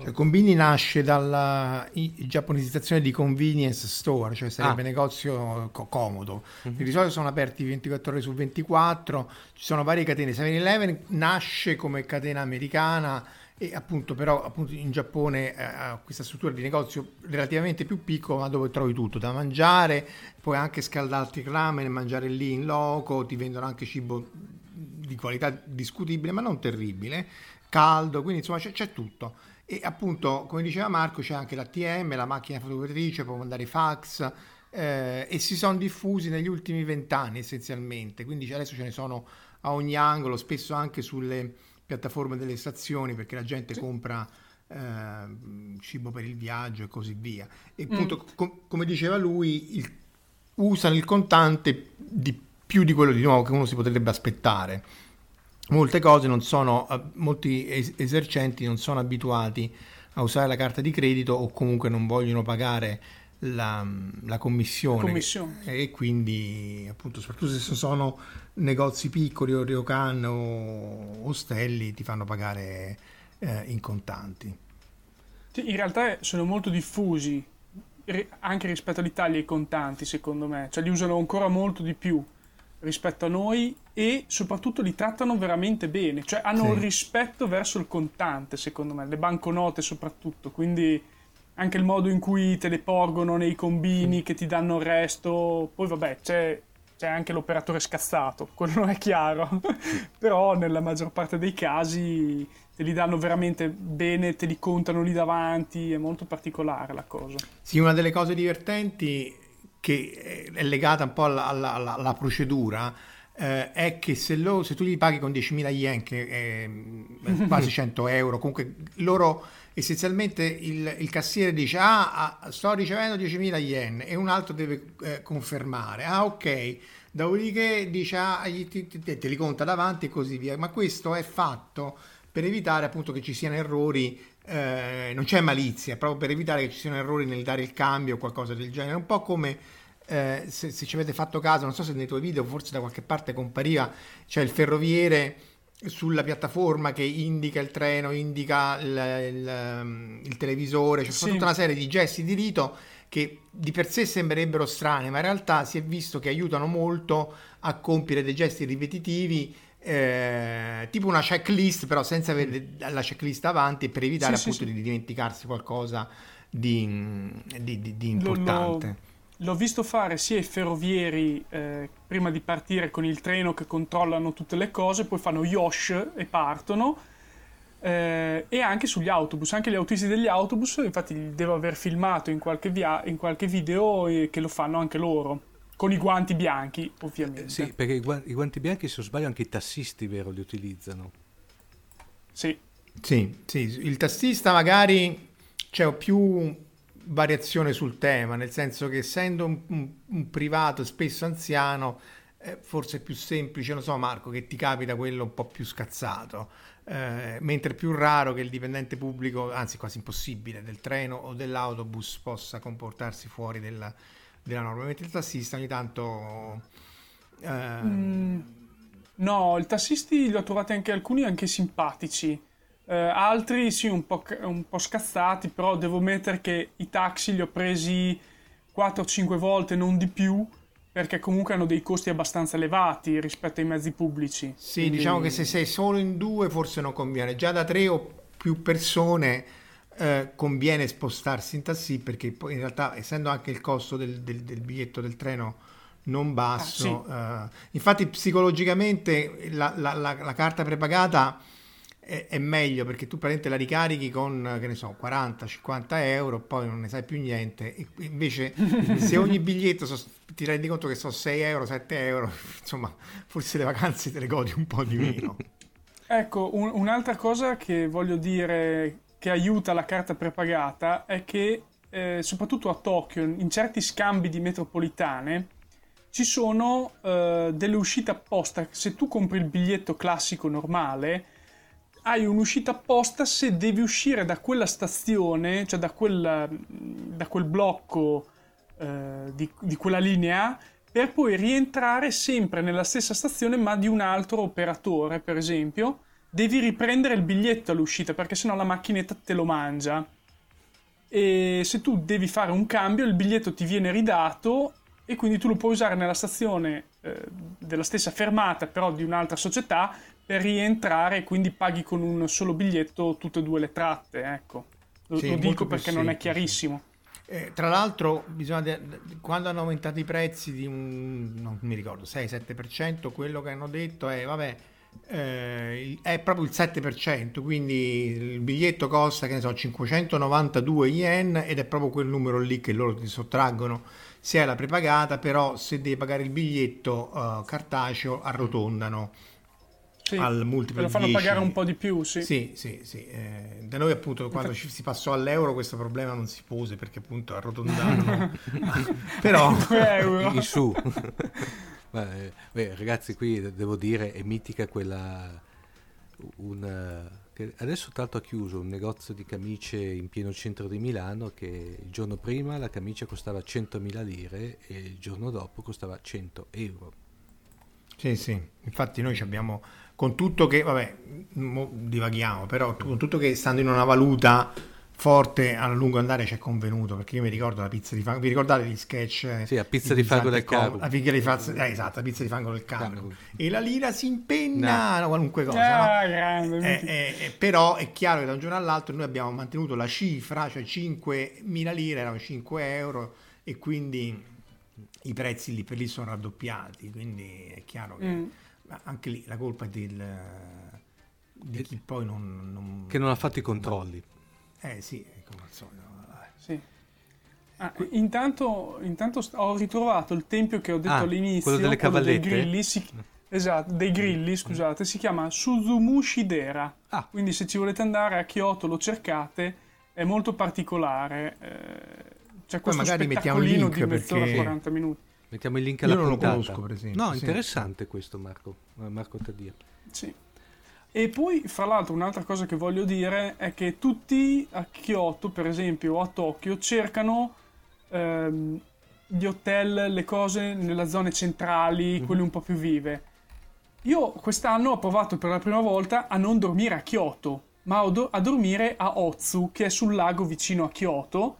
Cioè, Combini nasce dalla giapponesizzazione di convenience store, cioè sarebbe Ah. negozio co- comodo. Di solito sono aperti 24 ore su 24, ci sono varie catene. 7-Eleven nasce come catena americana e appunto però appunto in Giappone eh, ha questa struttura di negozio relativamente più piccola ma dove trovi tutto da mangiare, puoi anche scaldarti il ramen e mangiare lì in loco, ti vendono anche cibo di qualità discutibile ma non terribile, caldo, quindi insomma c'è, c'è tutto. E appunto, come diceva Marco, c'è anche l'ATM, la macchina fotocopiatrice, può mandare fax eh, e si sono diffusi negli ultimi vent'anni essenzialmente, quindi adesso ce ne sono a ogni angolo, spesso anche sulle piattaforme delle stazioni perché la gente compra eh, cibo per il viaggio e così via. E appunto, com- come diceva lui, il- usano il contante di più di quello di nuovo che uno si potrebbe aspettare. Molte cose non sono, eh, molti es- esercenti non sono abituati a usare la carta di credito o comunque non vogliono pagare la, la commissione, Commissione. e quindi appunto soprattutto se sono negozi piccoli o ryokan o ostelli ti fanno pagare eh, in contanti. In realtà sono molto diffusi anche rispetto all'Italia i contanti, secondo me, cioè li usano ancora molto di più rispetto a noi e soprattutto li trattano veramente bene, cioè hanno Sì. un rispetto verso il contante, secondo me, le banconote soprattutto, quindi anche il modo in cui te le porgono nei combini che ti danno il resto, poi vabbè, c'è c'è anche l'operatore scazzato, quello non è chiaro, però nella maggior parte dei casi te li danno veramente bene, te li contano lì davanti, è molto particolare la cosa. Sì, una delle cose divertenti che è legata un po' alla- alla- alla procedura eh, è che se, lo- se tu gli paghi con 10.000 yen, che è mm, quasi 100 euro, comunque loro essenzialmente il, il cassiere dice ah, ah, sto ricevendo 10.000 yen e un altro deve eh, confermare, ah ok, dopodiché dice ah, gli- ti- ti- te li conta davanti e così via, ma questo è fatto per evitare appunto che ci siano errori eh, non c'è malizia, proprio per evitare che ci siano errori nel dare il cambio o qualcosa del genere. Un po' come eh, se, se ci avete fatto caso, non so se nei tuoi video, forse da qualche parte compariva, c'è il ferroviere sulla piattaforma che indica il treno, indica il, il- il televisore, c'è Sì. tutta una serie di gesti di rito che di per sé sembrerebbero strani, ma in realtà si è visto che aiutano molto a compiere dei gesti ripetitivi, eh, tipo una checklist, però senza avere la checklist avanti per evitare Sì, sì, appunto sì. di dimenticarsi qualcosa di, di- di- di Lo- lo- importante. L'ho visto fare sia i ferrovieri eh, prima di partire con il treno che controllano tutte le cose, poi fanno Yosh e partono. eh, e anche sugli autobus, anche gli autisti degli autobus, infatti li devo aver filmato in qualche, via- in qualche video e che lo fanno anche loro, con i guanti bianchi ovviamente. Eh, Sì, perché i, guan- i guanti bianchi, se non sbaglio, anche i tassisti, vero, li utilizzano. Sì. Sì, sì, il tassista magari c'è più variazione sul tema, nel senso che essendo un, un- un privato spesso anziano, eh, forse è più semplice, non so Marco, che ti capita quello un po' più scazzato, eh, mentre è più raro che il dipendente pubblico, anzi quasi impossibile, del treno o dell'autobus possa comportarsi fuori della, della norma, mentre il tassista ogni tanto... eh, Mm, no, i tassisti li ho trovati anche alcuni anche simpatici. Eh, altri sì, un po', un po' scazzati, però devo mettere che i taxi li ho presi 4-5 volte, non di più, perché comunque hanno dei costi abbastanza elevati rispetto ai mezzi pubblici. Sì, Quindi- diciamo che se sei solo in due forse non conviene, già da tre o più persone eh, conviene spostarsi in taxi perché poi in realtà essendo anche il costo del, del- del biglietto del treno non basso, eh, infatti psicologicamente la, la- la- la carta prepagata è, è meglio perché tu praticamente la ricarichi con, che ne so, 40-50 euro, poi non ne sai più niente. E invece se ogni biglietto so- ti rendi conto che sono 6 euro, 7 euro, insomma, forse le vacanze te le godi un po' di meno. Ecco, un- un'altra cosa che voglio dire che aiuta la carta prepagata è che eh, soprattutto a Tokyo, in certi scambi di metropolitane, ci sono eh, delle uscite apposta. Se tu compri il biglietto classico normale, hai un'uscita apposta se devi uscire da quella stazione, cioè da quel, da quel blocco eh, di, di quella linea, per poi rientrare sempre nella stessa stazione ma di un altro operatore, per esempio. Devi riprendere il biglietto all'uscita perché sennò la macchinetta te lo mangia. E se tu devi fare un cambio, il biglietto ti viene ridato e quindi tu lo puoi usare nella stazione eh, della stessa fermata, però di un'altra società, per rientrare quindi paghi con un solo biglietto tutte e due le tratte. Ecco. Lo, Sì, lo dico perché non è chiarissimo. Eh, tra l'altro, bisogna de- quando hanno aumentato i prezzi di un, non mi ricordo, 6-7%, quello che hanno detto è, vabbè, eh, è proprio il 7%, quindi il biglietto costa, che ne so, 592 yen ed è proprio quel numero lì che loro ti sottraggono se hai la prepagata, però se devi pagare il biglietto eh, cartaceo arrotondano Sì, al te multiplo lo fanno 10. pagare un po' di più, sì. Sì, sì, sì. eh, da noi appunto quando ci si passò all'euro questo problema non si pose perché appunto arrotondavano. Però in su. Eh, beh, ragazzi, qui devo dire, è mitica quella, un, che adesso tra l'altro ha chiuso un negozio di camicie in pieno centro di Milano che il giorno prima la camicia costava 100.000 lire e il giorno dopo costava 100 euro. Sì, sì, infatti noi ci abbiamo, con tutto che, vabbè, mo divaghiamo, però con tutto che stando in una valuta forte a lungo andare ci è convenuto, perché io mi ricordo la pizza di fango, vi ricordate gli sketch? Sì, la pizza di fango del Caru. La pizza di fango, eh, esatto, la pizza di fango del. Caru. E la lira si impenna, qualunque cosa, no? Ah, grande. Eh, eh, eh, però è chiaro che da un giorno all'altro noi abbiamo mantenuto la cifra, cioè 5.000 lire erano 5 euro e quindi i prezzi lì per lì sono raddoppiati, quindi è chiaro che Mm. Ma anche lì la colpa è del, di chi poi non... non- Che non ha fatto i controlli. Eh sì, come al solito. Sì. Ah, intanto, intanto ho ritrovato il tempio che ho detto Ah, all'inizio, quello delle dei cavallette? grilli, si- esatto, dei grilli, scusate, si chiama Suzumushi-dera. Ah. Quindi se ci volete andare a Kyoto lo cercate, è molto particolare. eh, c'è questo magari mettiamo il spettacolino link di mezz'ora perché- 40 minuti. Mettiamo il link Io alla non lo puntata. conosco, per esempio, No, sì. interessante questo Marco, eh, Marco Taddia. Sì. E poi, fra l'altro, un'altra cosa che voglio dire è che tutti a Kyoto, per esempio, o a Tokyo, cercano ehm, gli hotel, le cose nelle zone centrali, quelle un po' più vive. Io quest'anno ho provato per la prima volta a non dormire a Kyoto, ma a do- a dormire a Otsu, che è sul lago vicino a Kyoto.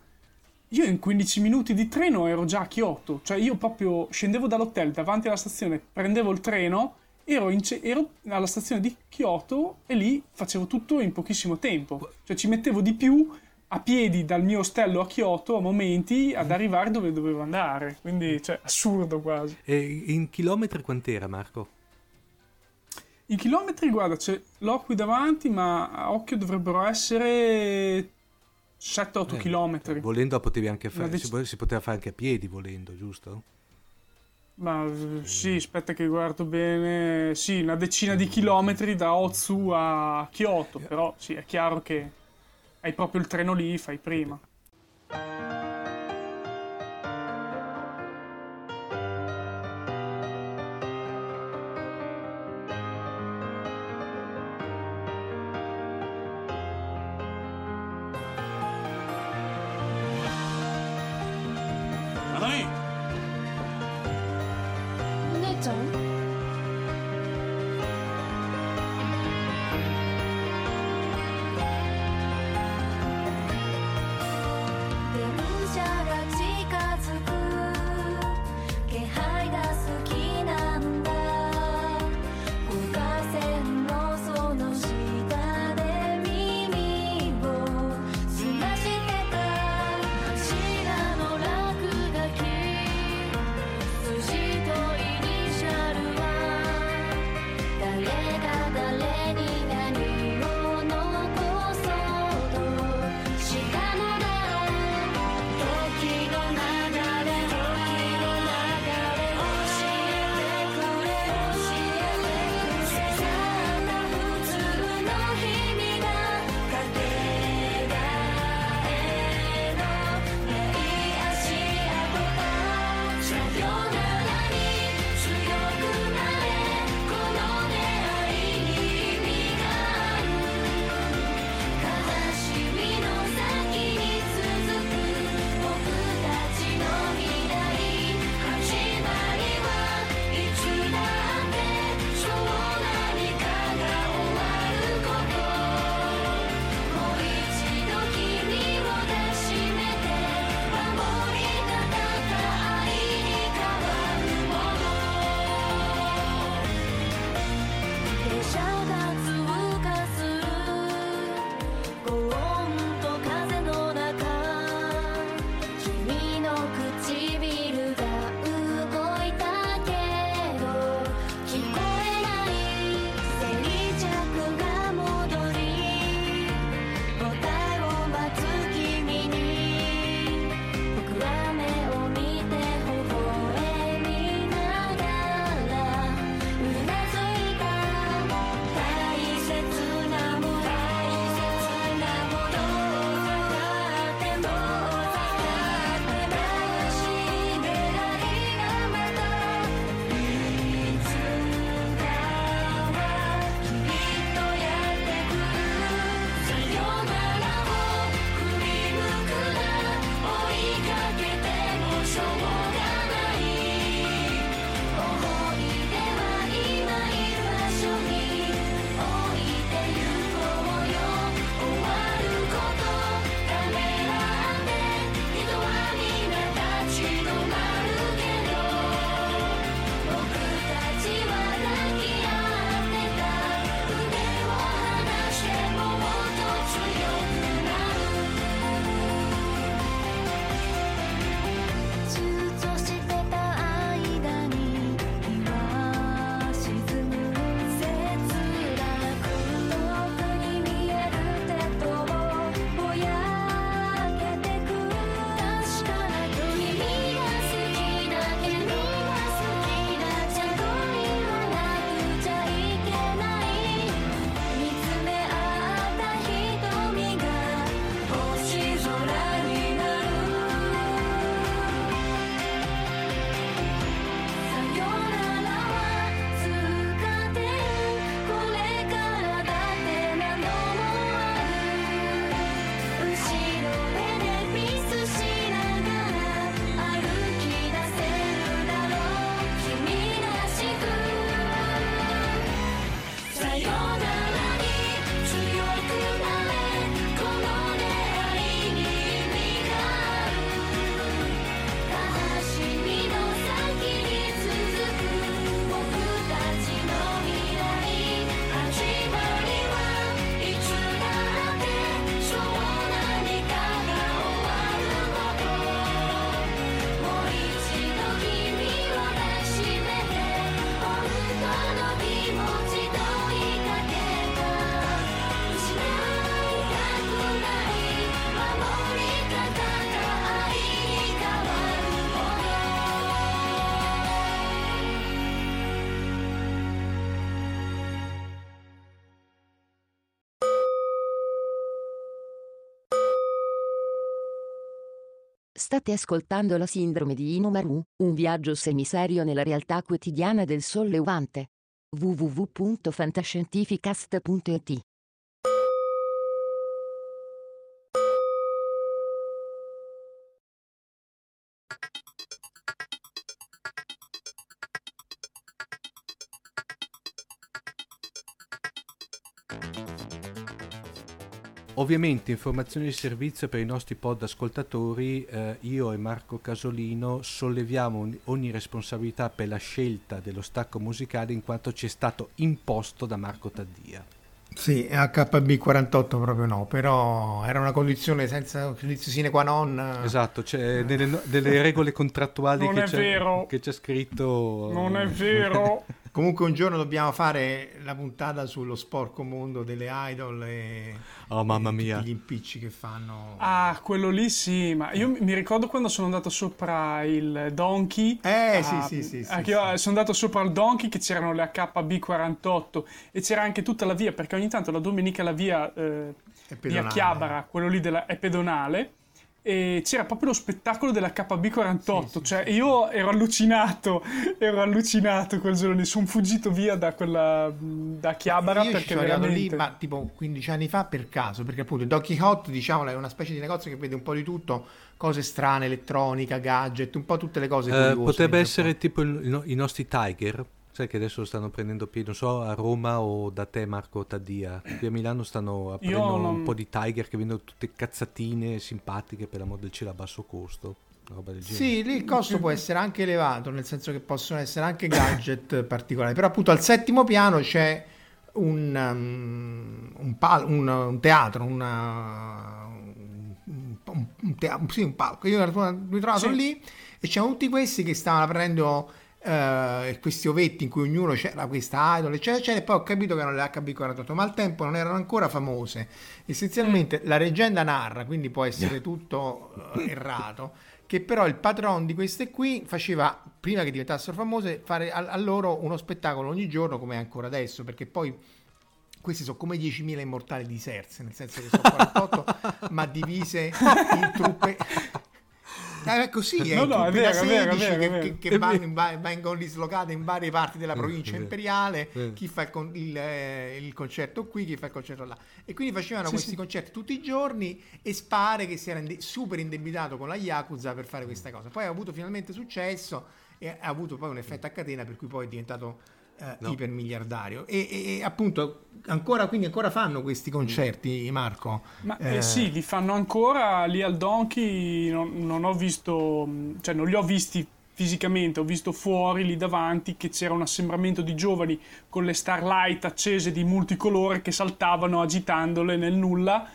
Io in 15 minuti di treno ero già a Kyoto, cioè io proprio scendevo dall'hotel davanti alla stazione, prendevo il treno, ero, in ce- ero alla stazione di Kyoto e lì facevo tutto in pochissimo tempo. Cioè ci mettevo di più a piedi dal mio ostello a Kyoto a momenti ad arrivare dove dovevo andare. Quindi, cioè, assurdo quasi. E in chilometri quant'era Marco? I chilometri, guarda, c'è- l'ho qui davanti, ma a occhio dovrebbero essere 7-8 Eh, chilometri. Volendo potevi anche fare, dec- si, po- si poteva fare anche a piedi volendo, giusto? Ma eh, sì, aspetta che guardo bene. Sì, una decina di chilometri da Otsu a Kyoto, però sì, è chiaro che hai proprio il treno lì, fai prima. State ascoltando la sindrome di Inomaru, un viaggio semiserio nella realtà quotidiana del sollevante. www.fantascientificast.it Ovviamente informazioni di servizio per i nostri pod ascoltatori, eh, io e Marco Casolino solleviamo ogni- ogni responsabilità per la scelta dello stacco musicale in quanto ci è stato imposto da Marco Taddia. Sì, HB48 proprio no, però era una condizione senza giudizio sine qua non. Esatto, c'è nelle, no- delle regole contrattuali che, c'è, che c'è scritto... Non è vero. Comunque un giorno dobbiamo fare la puntata sullo sporco mondo delle idol e, Oh, mamma e mia. tutti gli impicci che fanno. Ah, quello lì sì, ma io mi ricordo quando sono andato sopra il Donkey. Eh, ah, sì, sì, sì, sì, sì. sono andato sopra il Donkey che c'erano le HB48 e c'era anche tutta la via, perché ogni tanto la domenica la via eh, È via. Chiabara, quello lì della, è pedonale. E c'era proprio lo spettacolo della KB48, Sì, sì, cioè io ero allucinato, ero allucinato quel giorno lì, sono fuggito via da quella da Chiabara Io perché sono arrivato veramente... lì, ma tipo 15 anni fa per caso, perché appunto il Donkey Hot, diciamo, è una specie di negozio che vede un po' di tutto, cose strane, elettronica, gadget, un po' tutte le cose Eh, potrebbe essere tipo il- i no- i nostri Tiger, sai che adesso stanno prendendo piede, non so, a Roma o da te Marco Taddia. Qui a Milano stanno aprendo non- un po' di Tiger che vendono tutte cazzatine simpatiche per l'amor del cielo a basso costo. Una roba del genere. Sì, lì il costo può essere anche elevato, nel senso che possono essere anche gadget particolari, però appunto al settimo piano c'è un, um, un, pal- un- un teatro, una- un, tea- sì, un palco. Io mi ho trovato Sì. lì e c'erano tutti questi che stavano aprendo eh, questi ovetti in cui ognuno c'era questa idol, eccetera, eccetera, e poi ho capito che erano le HB48, ma al tempo non erano ancora famose. Essenzialmente la leggenda narra, quindi può essere tutto eh, errato, che però il patron di queste qui faceva, prima che diventassero famose, fare a, a loro uno spettacolo ogni giorno come è ancora adesso, perché poi questi sono come 10.000 immortali di Serse, nel senso che sono 48, ma divise in truppe. Eh, È così, è No, no, è vero, è vero, è 16 vero, che, vero. che- che vero. in va- vengono dislocate in varie parti della provincia è vero. imperiale, Eh. chi fa il, con- il, eh, il concerto qui, chi fa il concerto là. E quindi facevano Sì, questi sì. concerti tutti i giorni e spare che si era inde- super indebitato con la Yakuza per fare questa cosa. Poi ha avuto finalmente successo e ha avuto poi un effetto a catena per cui poi è diventato eh, No. ipermiliardario. E, e- e appunto ancora, quindi ancora fanno questi concerti, Marco? Ma Eh, eh, sì, li fanno ancora lì al Donkey. Non, non ho visto, mh, cioè non li ho visti fisicamente, ho visto fuori lì davanti che c'era un assembramento di giovani con le starlight accese di multicolore che saltavano agitandole nel nulla.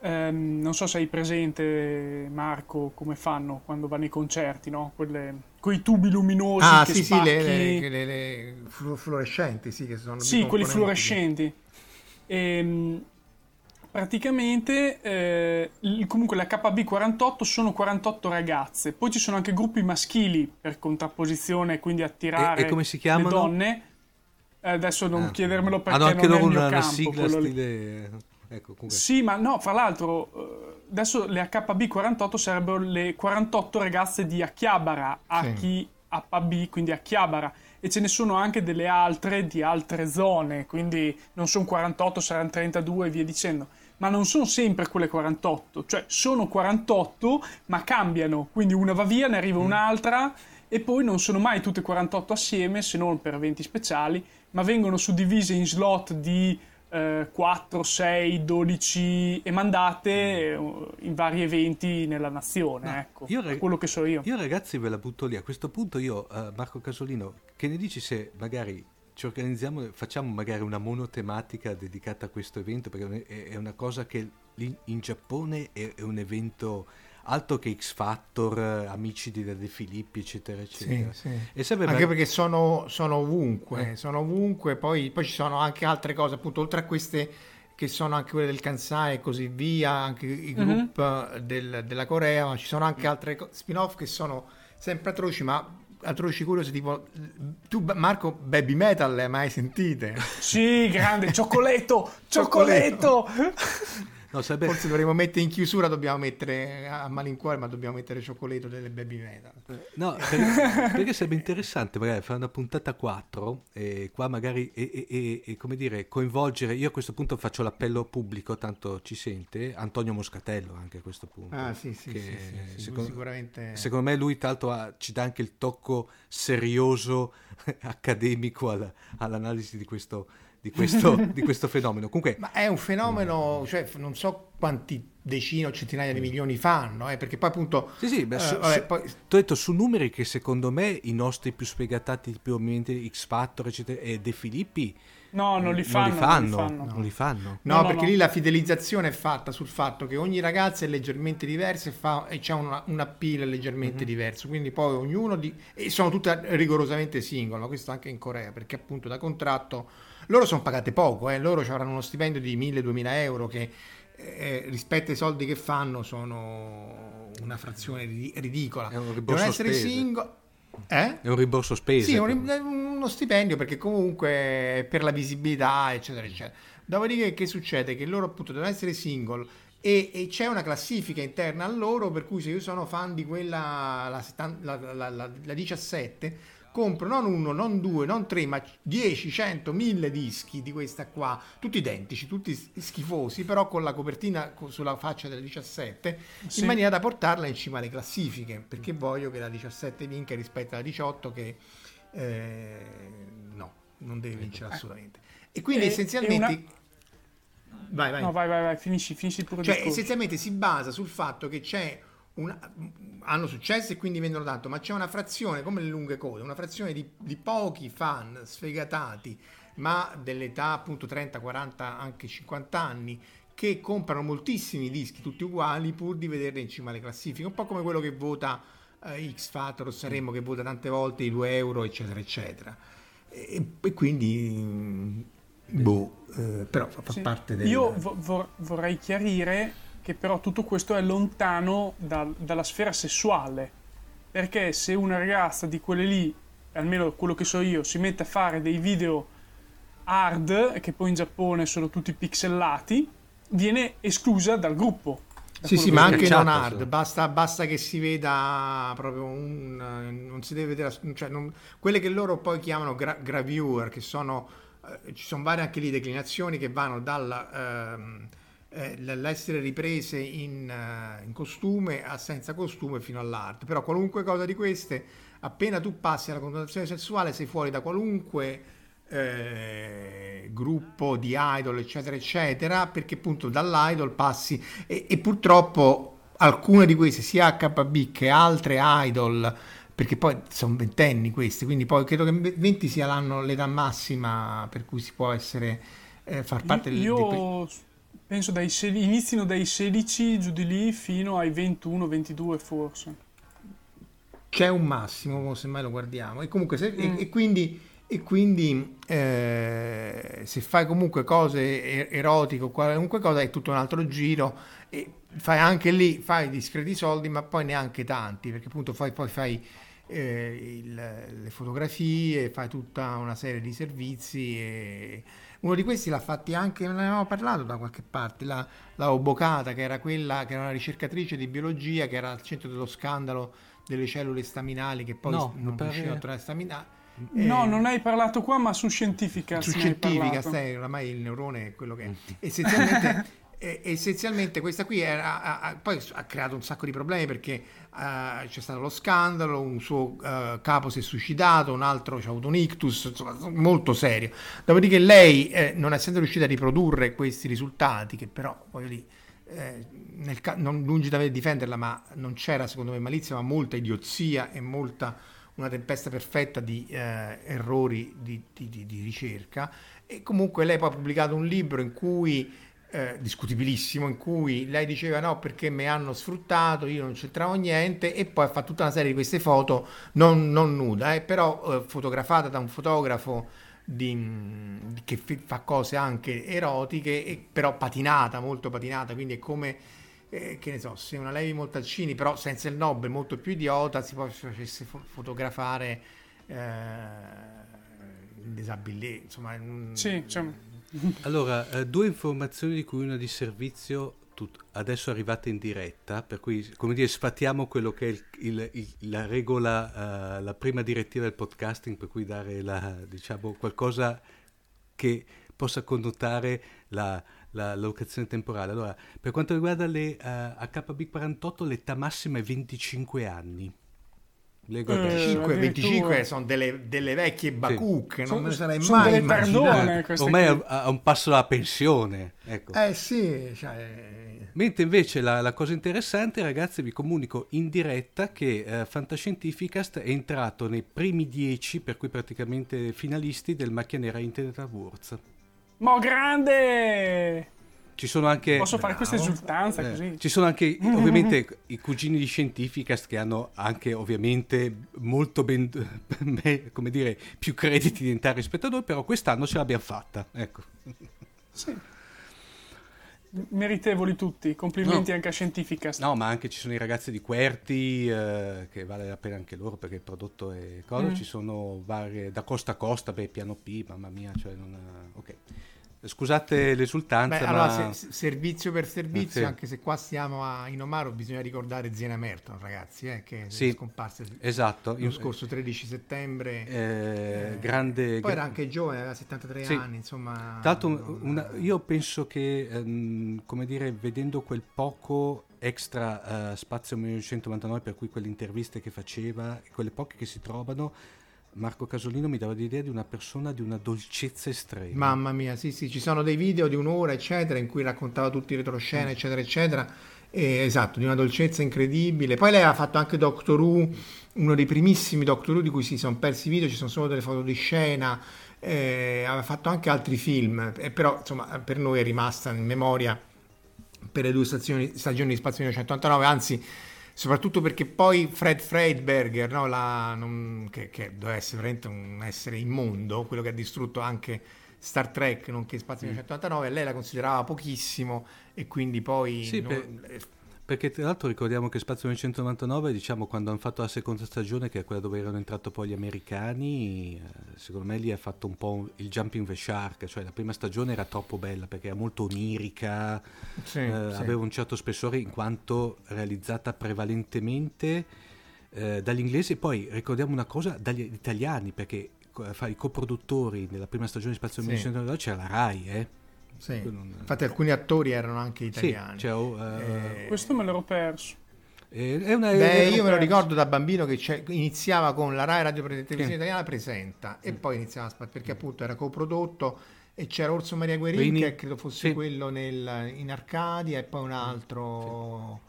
Ehm, non so se hai presente, Marco, come fanno quando vanno ai concerti, no? Quelle, quei tubi luminosi Ah, che sì, sì, spacchi. le, le- le- le flu- fluorescenti, sì, che sono Sì, quelli fluorescenti. Ehm, praticamente, eh, comunque la KB48 sono 48 ragazze. Poi ci sono anche gruppi maschili per contrapposizione, quindi attirare E- e come si chiamano? le donne. Eh, adesso non Ah. chiedermelo perché Hanno anche non è il una, una campo. sigla quello lì. stile... Ecco, comunque. Sì, ma no, fra l'altro, eh, adesso le HB48 sarebbero le 48 ragazze di Akihabara, Sì. HB, quindi Akihabara, e ce ne sono anche delle altre di altre zone, quindi non sono 48, saranno 32 e via dicendo. Ma non sono sempre quelle 48, cioè sono 48, ma cambiano, quindi una va via, ne arriva un'altra, e poi non sono mai tutte 48 assieme, se non per eventi speciali, ma vengono suddivise in slot di eh, 4, 6, 12 e mandate eh, in vari eventi nella nazione. No, ecco, io rag- quello che so io. Io ragazzi ve la butto lì. A questo punto io, eh, Marco Casolino, che ne dici se magari ci organizziamo, facciamo magari una monotematica dedicata a questo evento? Perché è, una cosa che in Giappone è un evento alto che X Factor, amici di De Filippi, eccetera, Sì, eccetera. sì. E serve Anche ma- perché sono, sono ovunque, Eh. sono ovunque, poi, poi ci sono anche altre cose, appunto, oltre a queste che sono anche quelle del Kansai e così via, anche i Mhm. group eh, del- della Corea, ma ci sono anche altre co- spin-off che sono sempre atroci, ma atroci curiosi, tipo tu Marco Baby Metal le hai mai sentite? Sì, grande, cioccoletto, Cioccoletto. No, sarebbe- Forse dovremmo mettere in chiusura, dobbiamo mettere a malincuore, ma dobbiamo mettere cioccoleto delle baby metal. No, per- perché sarebbe interessante magari fare una puntata 4 e qua magari e, e- e- come dire coinvolgere, io a questo punto faccio l'appello pubblico, tanto ci sente, Antonio Moscatello anche a questo punto. Ah, sì, sì, sì, sì, secondo, sicuramente. secondo me lui tra l'altro ha- ci dà anche il tocco serioso, accademico alla- all'analisi di questo, di questo, di questo fenomeno. Comunque, Ma è un fenomeno, cioè non so quanti decine o centinaia di milioni fanno, eh, perché poi appunto... Sì, sì, beh, eh, su- vabbè, su- poi- ti ho detto su numeri che secondo me i nostri più spiegati, più ovviamente X Factor, eccetera, e De Filippi No, non li fanno. non li fanno. non li fanno. non li fanno. No, No, no, perché no. lì la fidelizzazione è fatta sul fatto che ogni ragazza è leggermente diversa e, fa, e c'è una, un appeal leggermente diverso, quindi poi ognuno di, e sono tutte rigorosamente single, ma questo anche in Corea, perché appunto da contratto loro sono pagate poco, eh, loro avranno uno stipendio di 1000-2000 euro che eh, rispetto ai soldi che fanno sono una frazione ri- ridicola. È un Devono essere single. Eh? È un rimborso spese. Sì, è un- uno stipendio perché comunque per la visibilità, eccetera, eccetera. Dopodiché che succede? Che loro appunto devono essere single e, e c'è una classifica interna a loro per cui se io sono fan di quella, la- la- la- la 17, compro non uno, non due, non tre, ma 10, 100, 1000 dischi di questa qua, tutti identici, tutti schifosi, però con la copertina co- sulla faccia della 17, Sì. in maniera da portarla in cima alle classifiche, perché voglio che la 17 vinca rispetto alla 18 che eh, no, non deve vincere assolutamente. E quindi E- essenzialmente... e Vai, vai. No, vai, vai, vai, finisci, finisci il Cioè, discorso. essenzialmente si basa sul fatto che c'è una, hanno successo e quindi vendono tanto, ma c'è una frazione, come le lunghe code, una frazione di, di pochi fan sfegatati, ma dell'età appunto 30, 40, anche 50 anni, che comprano moltissimi dischi tutti uguali pur di vederli in cima alle classifiche, un po' come quello che vota eh, X Factor o Sanremo che vota tante volte i 2 euro, eccetera, eccetera. E, e quindi, mm, boh, eh, però fa, fa Sì. parte del... Io vo- vor- vorrei chiarire che però tutto questo è lontano dal- dalla sfera sessuale. Perché se una ragazza di quelle lì, almeno quello che so io, si mette a fare dei video hard, che poi in Giappone sono tutti pixellati, viene esclusa dal gruppo. Da Sì, sì, ma anche non hard, basta, basta che si veda proprio un... eh, non si deve vedere... Cioè non- quelle che loro poi chiamano gra- gravure, che sono... eh, ci sono varie anche lì declinazioni che vanno dalla... ehm, eh, l'essere riprese in, eh, in costume a senza costume fino all'art però qualunque cosa di queste appena tu passi alla connotazione sessuale sei fuori da qualunque eh, gruppo di idol eccetera eccetera perché appunto dall'idol passi. E, e purtroppo alcune di queste sia HB che altre idol perché poi sono ventenni queste quindi poi credo che 20 sia l'anno l'età massima per cui si può essere eh, far parte del- Io dei que- penso dai iniziano dai 16 giù di lì fino ai 21, 22 forse. c'è un massimo se mai lo guardiamo e comunque se- e- Mm. e, quindi, e quindi eh, se fai comunque cose e- erotiche o qualunque cosa è tutto un altro giro e fai anche lì fai discreti soldi ma poi neanche tanti perché appunto fai, poi fai eh, il- le fotografie fai tutta una serie di servizi e uno di questi l'ha fatti anche, ne avevamo parlato da qualche parte, la, la Obocata, che era quella che era una ricercatrice di biologia, che era al centro dello scandalo delle cellule staminali, che poi No, non pare- riuscivano a trovare staminali. No, Eh, non hai parlato qua, ma su Scientifica. su scientifica, stai, oramai il neurone è quello che è. Essenzialmente, eh, essenzialmente questa qui era, ha- ha- poi ha creato un sacco di problemi perché eh, c'è stato lo scandalo, un suo eh, capo si è suicidato, un altro ha avuto un ictus, insomma, molto serio. Dopodiché lei, eh, non essendo riuscita a riprodurre questi risultati, che però, voglio dire, eh, nel non lungi da difenderla, ma non c'era secondo me malizia, ma molta idiozia e molta una tempesta perfetta di eh, errori di, di- di- di ricerca. E comunque lei poi ha pubblicato un libro in cui eh, discutibilissimo, in cui lei diceva no perché mi hanno sfruttato, io non c'entravo niente, e poi ha fatto tutta una serie di queste foto non, non nuda, eh, però eh, fotografata da un fotografo di- di- che fi- fa cose anche erotiche, e però patinata, molto patinata, quindi è come, eh, che ne so, se una Levi Montalcini, però senza il nobbe, molto più idiota, si facesse fo- fotografare eh, in disabile, insomma, in- Sì, cioè, Allora, eh, due informazioni di cui una di servizio tut- adesso arrivate in diretta, per cui, come dire, sfatiamo quello che è il- il- il- la regola, eh, la prima direttiva del podcasting, per cui dare la, diciamo, qualcosa che possa connotare la, la locazione temporale. Allora, per quanto riguarda le eh, HB48, l'età massima è 25 anni. Eh, adesso. 25 addirittura. 25 sono delle, delle vecchie bacucche, non Sono- me ne sarei sono mai immaginato. Ormai a, a un passo dalla pensione. Ecco. Eh sì, cioè, Mentre invece la, la cosa interessante, ragazzi, vi comunico in diretta che eh, Fantascientificast è entrato nei primi 10, per cui praticamente finalisti del Macchia Nera Internet Awards. Mo grande! Ci sono anche... Posso fare questa esultanza eh, così? ci sono anche ovviamente i cugini di Scientificast che hanno anche ovviamente molto ben, me- come dire, più crediti di entrare rispetto a noi, però quest'anno ce l'abbiamo fatta. Ecco. Sì. Meritevoli tutti, complimenti No. anche a Scientificast. No, ma anche ci sono i ragazzi di Querti, eh, che vale la pena anche loro perché il prodotto è cosa. Mm. Ci sono varie da costa a costa, beh, piano P, mamma mia, cioè non ok. Scusate l'esultanza, beh, ma allora se- servizio per servizio, Eh, sì. anche se qua stiamo a Inomaro, bisogna ricordare Zena Merton, ragazzi, eh, che Sì. è scomparsa esatto, lo scorso 13 settembre. eh, Eh, grande Poi era anche giovane, aveva 73 Sì. anni, insomma. L'altro, non- una- io penso che, ehm, come dire, vedendo quel poco extra eh, spazio 1999, per cui quelle interviste che faceva, quelle poche che si trovano, Marco Casolino mi dava l'idea di una persona di una dolcezza estrema. Mamma mia, sì, sì, ci sono dei video di un'ora, eccetera, in cui raccontava tutti i Mm. retroscena, eccetera, eccetera. E, esatto, di una dolcezza incredibile. Poi lei ha fatto anche Doctor Who, uno dei primissimi Doctor Who di cui si sono persi i video, ci sono solo delle foto di scena. eh, aveva fatto anche altri film, eh, però insomma per noi è rimasta in memoria per le due stazioni, stagioni di Spazio 1989, anzi soprattutto perché poi Fred Freidberger, no, la- non- che, che doveva essere veramente un essere immondo, quello che ha distrutto anche Star Trek, nonché Spazio 1989, lei la considerava pochissimo e quindi poi... Sì, non- per- Perché tra l'altro ricordiamo che Spazio 1999, diciamo, quando hanno fatto la seconda stagione, che è quella dove erano entrati poi gli americani, eh, secondo me lì ha fatto un po' il jumping the shark, cioè la prima stagione era troppo bella perché era molto onirica, sì, eh, sì. aveva un certo spessore in quanto realizzata prevalentemente eh, dagli inglesi e poi ricordiamo una cosa dagli italiani perché fra i coproduttori nella prima stagione di Spazio Sì. 1999 c'era la RAI, eh? Sì. non- Infatti alcuni attori erano anche Sì, italiani. cioè, oh, eh, Eh, Questo me l'ero perso. eh, è una, Beh, è- io me lo ricordo da bambino che c'è- iniziava con la Rai Radio Televisione Sì. Italiana presenta e poi iniziava perché appunto era coprodotto e c'era Orso Maria Guerini Guerini, che credo fosse sì. quello nel- in Arcadia e poi un altro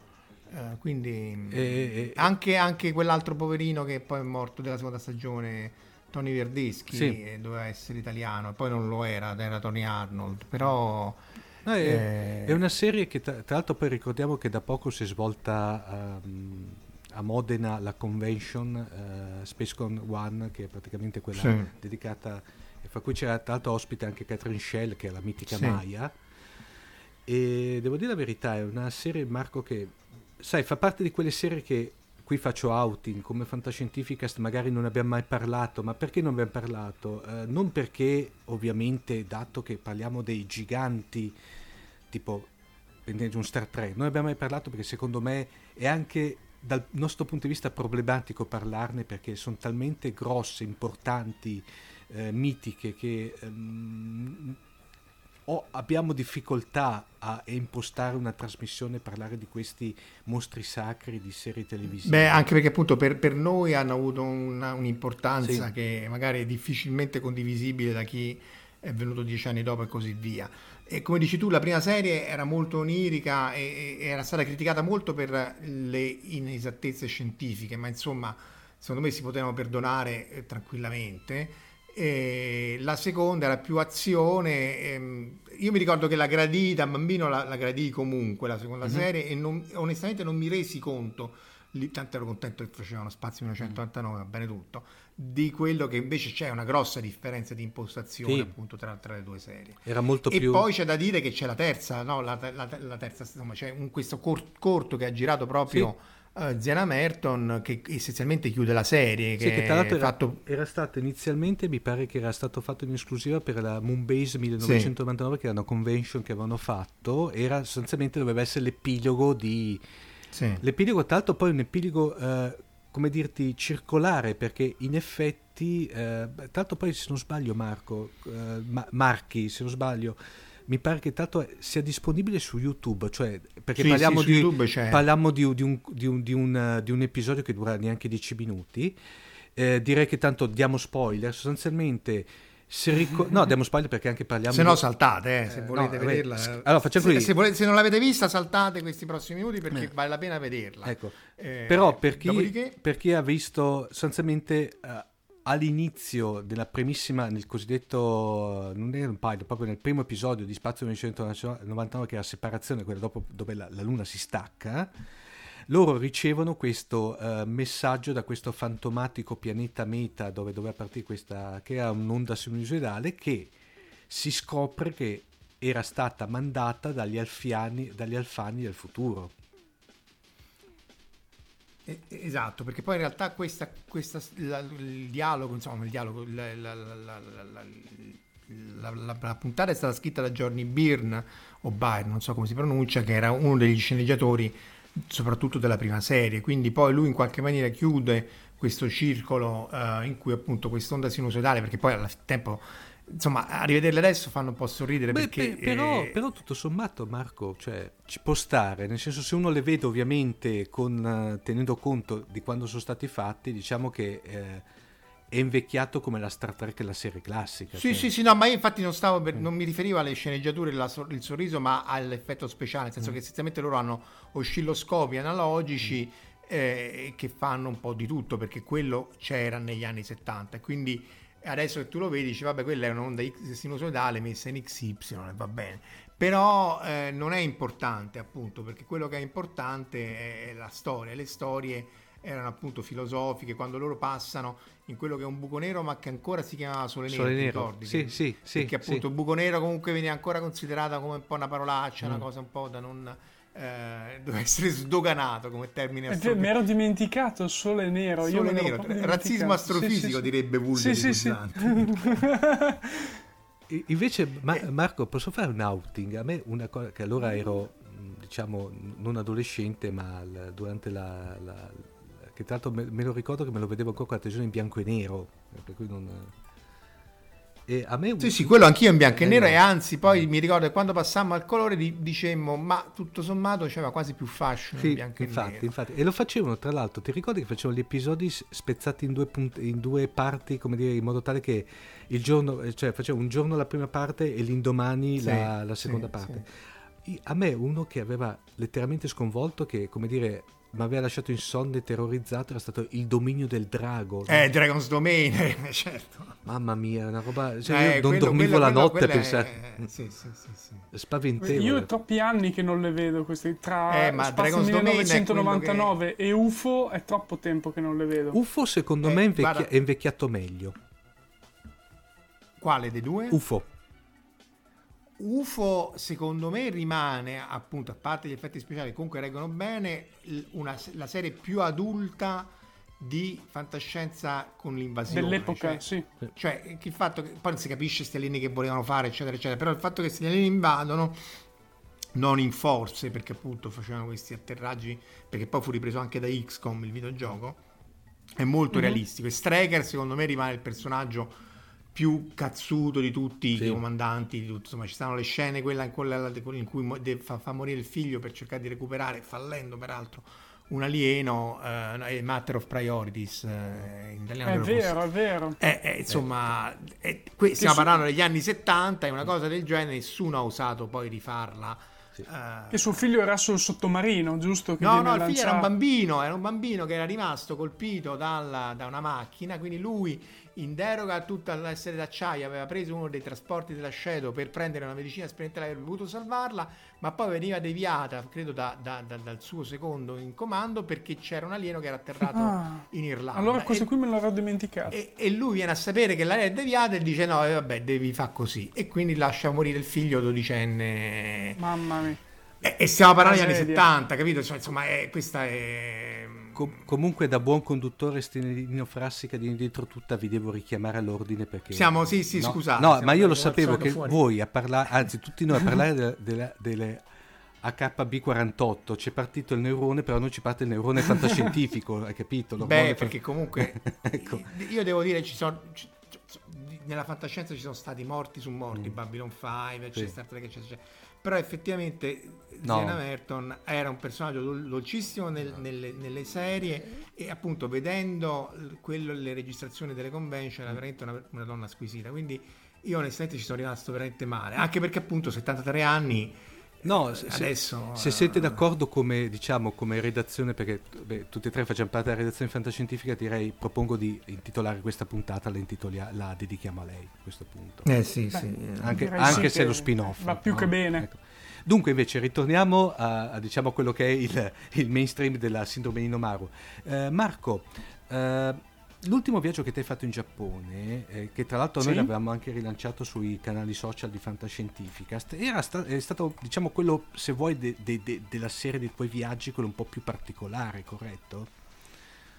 eh, quindi E- e- anche, anche quell'altro poverino che poi è morto della seconda stagione Tony Verdeschi Sì. eh, doveva essere italiano poi non lo era era Tony Arnold però No, è, eh, è una serie che tra, tra l'altro poi ricordiamo che da poco si è svolta ehm, a Modena la convention eh, SpaceCon One che è praticamente quella Sì. dedicata fra cui c'era tra l'altro ospite anche Catherine Shell che è la mitica Sì. Maya e devo dire la verità è una serie Marco che sai fa parte di quelle serie che qui faccio outing come Fantascientificast magari non abbiamo mai parlato ma perché non abbiamo parlato? Eh, non perché ovviamente dato che parliamo dei giganti tipo prendete un Star Trek non abbiamo mai parlato perché secondo me è anche dal nostro punto di vista problematico parlarne perché sono talmente grosse, importanti, eh, mitiche che ehm, o abbiamo difficoltà a impostare una trasmissione e parlare di questi mostri sacri di serie televisive. Beh, anche perché appunto per, per noi hanno avuto una- un'importanza Sì. che magari è difficilmente condivisibile da chi è venuto dieci anni dopo e così via. E come dici tu, la prima serie era molto onirica e, e era stata criticata molto per le inesattezze scientifiche, ma insomma, secondo me si potevano perdonare eh, tranquillamente. E la seconda era più azione. ehm, io mi ricordo che la gradii da bambino, la, la gradii comunque la seconda Mhm. serie e non- onestamente non mi resi conto, lì, tanto ero contento che facevano Spazio 1989, va bene tutto, di quello che invece c'è una grossa differenza di impostazione Sì. appunto tra, tra le due serie. Era molto E più... poi c'è da dire che c'è la terza, no? la, la- la terza, insomma, c'è un- questo cor- corto che ha girato proprio eh, Ziana Merton che essenzialmente chiude la serie. Sì, che tra l'altro era, fatto... era stato inizialmente, mi pare che era stato fatto in esclusiva per la Moonbase 1999, che era una convention che avevano fatto, era sostanzialmente doveva essere l'epilogo di... sì. L'epilogo, tra l'altro, poi un epilogo, eh, come dirti, circolare, perché in effetti, eh, tra l'altro, poi se non sbaglio, Marco, eh, Ma- Marchi, se non sbaglio, mi pare che tanto sia disponibile su YouTube, cioè perché Sì, parliamo, sì, di, YouTube c'è. parliamo di, di un, di un- di un, eh, di un episodio che dura neanche 10 minuti. Eh, direi che tanto diamo spoiler, sostanzialmente se rico- no, diamo spoiler perché anche parliamo Se no saltate, eh, se Eh, volete no, vederla. vabbè, eh. allora, facciamo se, così. se volete- se non l'avete vista, saltate questi prossimi minuti perché Eh. vale la pena vederla. Ecco, Eh, però per chi, dopodiché- per chi ha visto sostanzialmente eh, all'inizio della primissima, nel cosiddetto, non era un pilot, proprio nel primo episodio di Spazio 1999 che è la separazione, quella dopo dove la, la Luna si stacca, loro ricevono questo eh, messaggio da questo fantomatico pianeta Meta dove doveva partire questa, che era un'onda sinusoidale che si scopre che era stata mandata dagli alfiani, dagli alfani del futuro. Esatto, perché poi in realtà questa, questa- la- il dialogo, insomma, il dialogo, la, la- la- puntata è stata scritta da Johnny Byrne o Byrne, non so come si pronuncia, che era uno degli sceneggiatori soprattutto della prima serie, quindi poi lui in qualche maniera chiude questo circolo eh, in cui appunto quest'onda sinusoidale, perché poi al tempo, insomma, a rivederle adesso fanno un po' sorridere Beh, perché... pe- però, eh, però tutto sommato Marco cioè, ci può stare nel senso se uno le vede ovviamente con, eh, tenendo conto di quando sono stati fatti diciamo che eh, è invecchiato come la Star Trek e la serie classica Sì, cioè. sì, sì, no, ma io infatti non stavo per- non mi riferivo alle sceneggiature, la il sorriso, ma all'effetto speciale, nel Mm. senso che essenzialmente loro hanno oscilloscopi analogici Mm. eh, che fanno un po' di tutto, perché quello c'era negli anni 70 e quindi adesso che tu lo vedi dici vabbè quella è un'onda X sinusoidale messa in XY e va bene. Però eh, non è importante appunto, perché quello che è importante è la storia, le storie erano appunto filosofiche quando loro passano in quello che è un buco nero ma che ancora si chiamava Sole Nero, Sole Nero. ricordi? Sì, Che- sì, sì, perché appunto sì. buco nero comunque viene ancora considerata come un po' una parolaccia, Mm. una cosa un po' da non eh, deve essere sdoganato come termine vero, assolutamente- mi ero dimenticato il sole nero. Sole nero, razzismo astrofisico Sì, sì, direbbe Vulgari Sì, sì, invece Ma- Eh. Marco posso fare un outing? A me una cosa che allora ero diciamo non adolescente ma al- durante la, la- che tra l'altro me, me lo ricordo che me lo vedevo ancora con la televisione in bianco e nero per cui non e a me Sì, sì, quello anch'io in bianco e nero e anzi poi mi ricordo che quando passammo al colore di- dicemmo ma tutto sommato c'era quasi più fashion in Sì, bianco e infatti, nero. infatti. E lo facevano, tra l'altro, ti ricordi che facevano gli episodi spezzati in due, punt- in due parti, come dire, in modo tale che il giorno, eh, cioè facevano un giorno la prima parte e l'indomani Sì, la, la sì, seconda sì. parte. I- A me uno che aveva letteralmente sconvolto, che come dire, mi aveva lasciato insonne e terrorizzato, era stato il dominio del drago. Eh, Dragon's Domain, eh, certo. Mamma mia, una roba... Cioè, Eh, io non quello- dormivo quello- la quello- notte a quello è- pensare... eh, sì, sì, sì, sì. Spaventevole. Io ho troppi anni che non le vedo queste tra Eh, ma Dragon's Domain è 1999 e UFO è troppo tempo che non le vedo. UFO secondo Eh, me è, guarda- è invecchiato meglio. Quale dei due? UFO. UFO secondo me rimane appunto a parte gli effetti speciali che comunque reggono bene una- la serie più adulta di fantascienza con l'invasione Dell'epoca, cioè, sì. cioè il fatto che poi non si capisce questi alieni che volevano fare eccetera eccetera però il fatto che questi alieni invadono non in forze perché appunto facevano questi atterraggi perché poi fu ripreso anche da XCOM il videogioco è molto Mhm. realistico e Straker secondo me rimane il personaggio più cazzuto di tutti Sì. i comandanti di tutto. insomma ci stanno le scene quella in, quella in cui fa, fa morire il figlio per cercare di recuperare fallendo peraltro un alieno eh, è matter of priorities eh, in italiano È vero, è vero. Eh, eh, insomma, eh, que- stiamo su- parlando degli anni 70 e una cosa del genere nessuno ha osato poi rifarla. Sì. Che suo figlio era sul sottomarino, giusto? Che No, viene no, il figlio era un lanciato. bambino, era un bambino che era rimasto colpito dalla- da una macchina, quindi lui in deroga a tutta l'essere d'acciaio aveva preso uno dei trasporti della Shadow per prendere una medicina sperimentale e avrebbe potuto salvarla, ma poi veniva deviata, credo, da- da- da- dal suo secondo in comando perché c'era un alieno che era atterrato Ah. in Irlanda. Allora questo E- qui me l'ero dimenticato. e, e lui viene a sapere che l'area è deviata e dice no, eh, vabbè, devi fare così. E quindi lascia morire il figlio dodicenne. Mamma mia. E, e stiamo parlando degli anni Tragedia. 70, capito? Cioè, insomma, è- questa è... Com- comunque da buon conduttore Stinino Frassica di dietro tutta vi devo richiamare all'ordine perché... Siamo- sì, sì, no, scusate, No, ma io lo sapevo che fuori. voi a parlare, anzi tutti noi a parlare de- delle, delle HB48 c'è partito il neurone, però non ci parte il neurone fantascientifico, hai capito? L'ormone Beh, perché comunque ecco. io devo dire ci sono ci- ci- nella fantascienza ci sono stati morti su morti, Mm. Babylon 5, c'è Sì. Star Trek, eccetera, eccetera. Però effettivamente No. Zena Merton era un personaggio dol- dolcissimo nel- nelle, nelle serie e appunto vedendo quello, le registrazioni delle convention era veramente una, una donna squisita. Quindi io onestamente ci sono rimasto veramente male, anche perché appunto 73 anni No, se, se- adesso se eh, siete d'accordo come, diciamo, come redazione, perché beh, tutti e tre facciamo parte della redazione fantascientifica, direi, propongo di intitolare questa puntata, la, dedichiamo a lei a questo punto. Eh sì, Beh, sì. anche, anche sì se è lo spin-off. va più che bene. Ecco. Dunque, invece, ritorniamo a, a, diciamo, quello che è il, il mainstream della sindrome di Nomaru. Eh, Marco, eh, l'ultimo viaggio che ti hai fatto in Giappone, eh, che tra l'altro noi Sì. l'avevamo anche rilanciato sui canali social di Fantascientificast, era sta- è stato, diciamo, quello, se vuoi, de- de- de- della serie dei tuoi viaggi, quello un po' più particolare, corretto?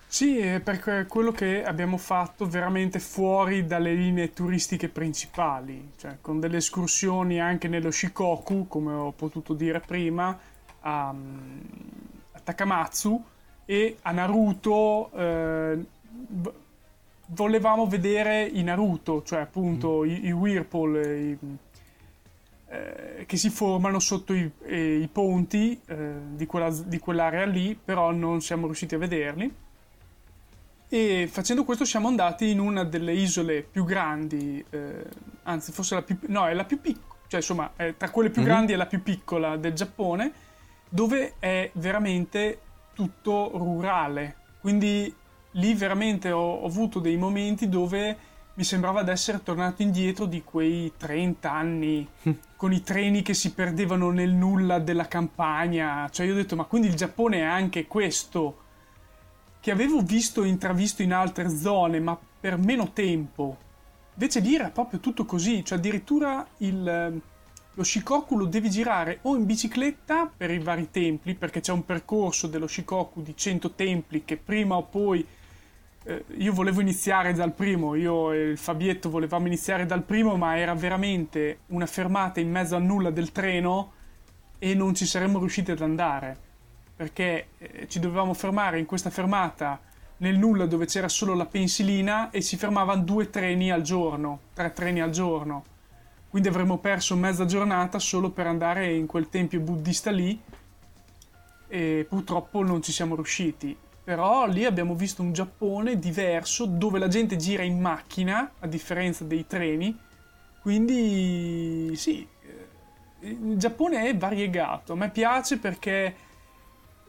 Sì, perché quello che abbiamo fatto veramente fuori dalle linee turistiche principali, cioè con delle escursioni anche nello Shikoku, come ho potuto dire prima, a, a Takamatsu e a Naruto. eh, volevamo vedere i Naruto, cioè appunto i, i Whirlpool, i- eh, che si formano sotto i, eh, i ponti eh, di, quella- di quell'area lì, però non siamo riusciti a vederli. E facendo questo siamo andati in una delle isole più grandi, eh, anzi forse la più, no, è la più piccola, cioè insomma tra quelle più Mhm. grandi è la più piccola del Giappone, dove è veramente tutto rurale. Quindi lì veramente ho, ho avuto dei momenti dove mi sembrava di essere tornato indietro di quei 30 anni con i treni che si perdevano nel nulla della campagna. Cioè io ho detto ma quindi il Giappone è anche questo che avevo visto e intravisto in altre zone, ma per meno tempo. Invece lì era proprio tutto così, cioè addirittura il, eh, lo Shikoku lo devi girare o in bicicletta per i vari templi, perché c'è un percorso dello Shikoku di 100 templi che prima o poi eh, io volevo iniziare dal primo, io e Fabietto volevamo iniziare dal primo, ma era veramente una fermata in mezzo al nulla del treno e non ci saremmo riusciti ad andare perché eh, ci dovevamo fermare in questa fermata nel nulla dove c'era solo la pensilina e si fermavano due treni al giorno, tre treni al giorno. Quindi avremmo perso mezza giornata solo per andare in quel tempio buddista lì e purtroppo non ci siamo riusciti. Però lì abbiamo visto un Giappone diverso dove la gente gira in macchina a differenza dei treni. Quindi sì, eh, il Giappone è variegato. A me piace perché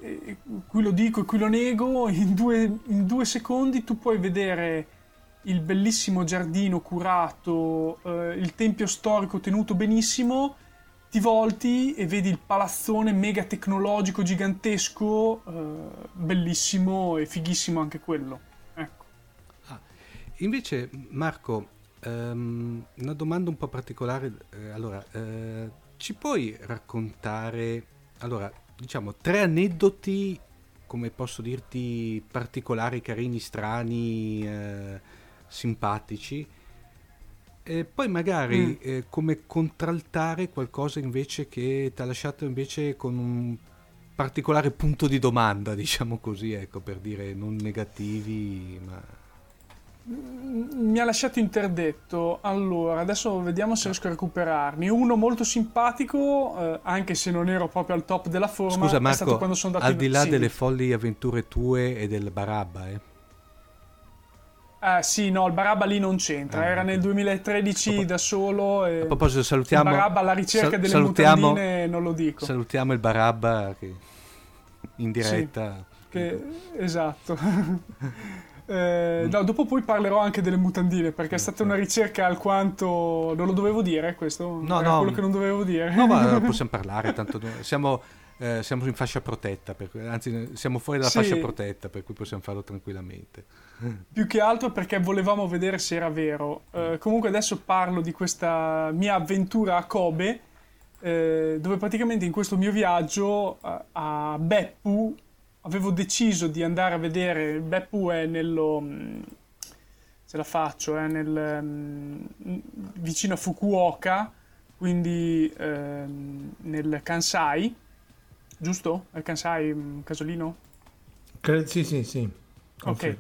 eh, qui lo dico e qui lo nego, in due, in due secondi tu puoi vedere il bellissimo giardino curato, eh, il tempio storico tenuto benissimo, ti volti e vedi il palazzone mega tecnologico gigantesco, eh, bellissimo e fighissimo anche quello. Ecco. Invece, Marco, ehm, una domanda un po' particolare. eh, allora, eh, ci puoi raccontare, allora, diciamo, tre aneddoti, come posso dirti, particolari, carini, strani, eh, simpatici? E poi magari Mm. eh, come contraltare qualcosa invece che ti ha lasciato invece con un particolare punto di domanda, diciamo così, ecco, per dire non negativi, ma... Mi ha lasciato interdetto. Allora, adesso vediamo se riesco a recuperarne. Uno molto simpatico, eh, anche se non ero proprio al top della forma. Scusa è stato Marco, quando sono andato al di là sì. delle folli avventure tue e del Barabba, eh? Eh, sì, no, il Barabba lì non c'entra. Ah, Era nel 2013 A da solo. E... A proposito, il salutiamo, Barabba alla ricerca sal- delle mutandine non lo dico. salutiamo il Barabba che in diretta. Che- Esatto. Eh, no, dopo poi parlerò anche delle mutandine perché è stata una ricerca alquanto non lo dovevo dire questo No, no. quello che non dovevo dire No, ma possiamo parlare, tanto siamo, eh, siamo in fascia protetta, cui- anzi siamo fuori dalla Sì. fascia protetta, per cui possiamo farlo tranquillamente. più che altro perché volevamo vedere se era vero Eh, comunque adesso parlo di questa mia avventura a Kobe eh, dove praticamente in questo mio viaggio a, a Beppu avevo deciso di andare a vedere, Beppu è nello, mh, ce la faccio, è nel, mh, vicino a Fukuoka, quindi ehm, nel Kansai, giusto? È il Kansai, mh, Casolino? Cre- sì, sì, sì. Ok.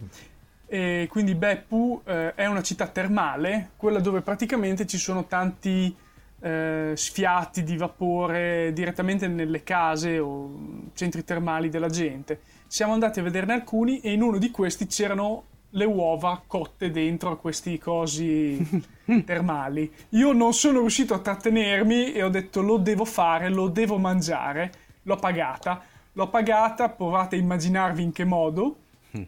E quindi Beppu eh, è una città termale, quella dove praticamente ci sono tanti eh, sfiati di vapore direttamente nelle case o centri termali della gente. Siamo andati a vederne alcuni e in uno di questi c'erano le uova cotte dentro a questi cosi termali. Io non sono riuscito a trattenermi e ho detto lo devo fare, lo devo mangiare. L'ho pagata. L'ho pagata, provate a immaginarvi in che modo.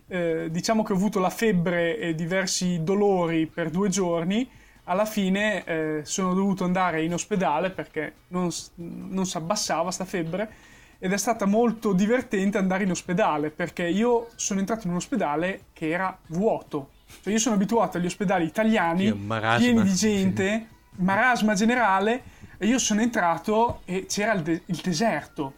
Eh, diciamo che ho avuto la febbre e diversi dolori per due giorni. Alla fine eh, sono dovuto andare in ospedale perché non, non si abbassava sta febbre ed è stata molto divertente andare in ospedale perché io sono entrato in un ospedale che era vuoto. Cioè io sono abituato agli ospedali italiani pieni di gente, marasma generale e io sono entrato e c'era il, de- il deserto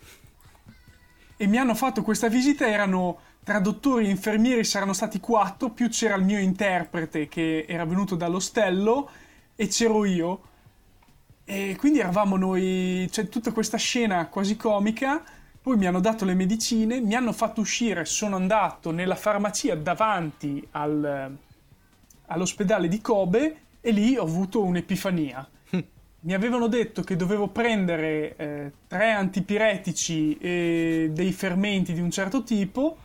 e mi hanno fatto questa visita, erano traduttori e infermieri, saranno stati quattro, più c'era il mio interprete che era venuto dall'ostello e c'ero io. E quindi eravamo noi, c'è tutta questa scena quasi comica, poi mi hanno dato le medicine, mi hanno fatto uscire, sono andato nella farmacia davanti al- all'ospedale di Kobe e lì ho avuto un'epifania. Mi avevano detto che dovevo prendere eh, tre antipiretici e dei fermenti di un certo tipo.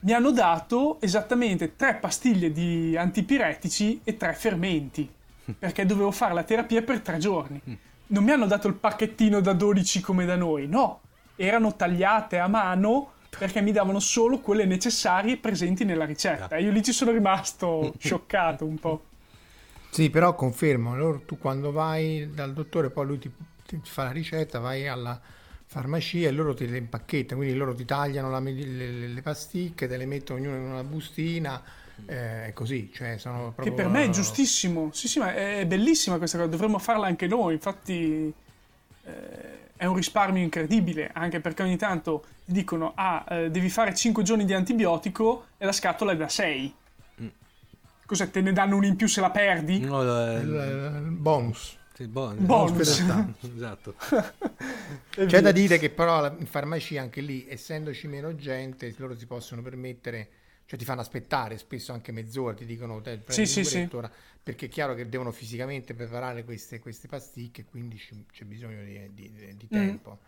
Mi hanno dato esattamente tre pastiglie di antipiretici e tre fermenti. Perché dovevo fare la terapia per tre giorni. Non mi hanno dato il pacchettino da 12 come da noi, no. Erano tagliate a mano perché mi davano solo quelle necessarie presenti nella ricetta. Io lì ci sono rimasto scioccato un po'. Sì, però confermo, loro- tu quando vai dal dottore, poi lui ti, ti fa la ricetta, vai alla farmacia e loro te le impacchettano, quindi loro ti tagliano la le, le- pasticche, te le mettono ognuno in una bustina, eh, è così, cioè sono Che proprio... per me è giustissimo. Sì, sì, ma è bellissima questa cosa, dovremmo farla anche noi. Infatti eh, è un risparmio incredibile, anche perché ogni tanto ti dicono "Ah, eh, devi fare 5 giorni di antibiotico e la scatola è da 6". Cos'è? Te ne danno uno in più se la perdi? No, eh, Il, il bonus. sì. Bonus. fedeltà. Esatto. C'è da dire che però in farmacia anche lì, essendoci meno gente, loro si possono permettere, cioè ti fanno aspettare spesso anche mezz'ora, ti dicono te prendi sì, sì. ora", perché è chiaro che devono fisicamente preparare queste, queste pasticche, quindi c'è bisogno di, di- di Mm. tempo.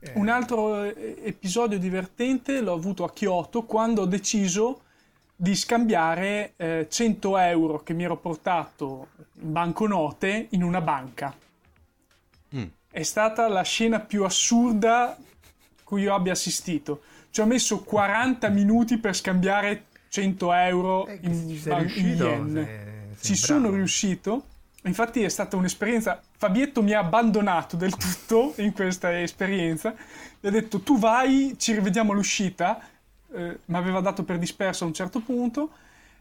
Eh, Un altro eh, episodio divertente l'ho avuto a Kyoto quando ho deciso di scambiare eh, 100 euro che mi ero portato in banconote in una banca. Mm. È stata la scena più assurda cui io abbia assistito. Ci ho messo 40 minuti per scambiare 100 euro eh, in, ban- in riuscito, yen. sei- sei Ci sono bravo. riuscito. Infatti è stata un'esperienza. Fabietto mi ha abbandonato del tutto in questa esperienza. Mi ha detto: Tu vai, ci rivediamo all'uscita. Eh, mi aveva dato per disperso a un certo punto.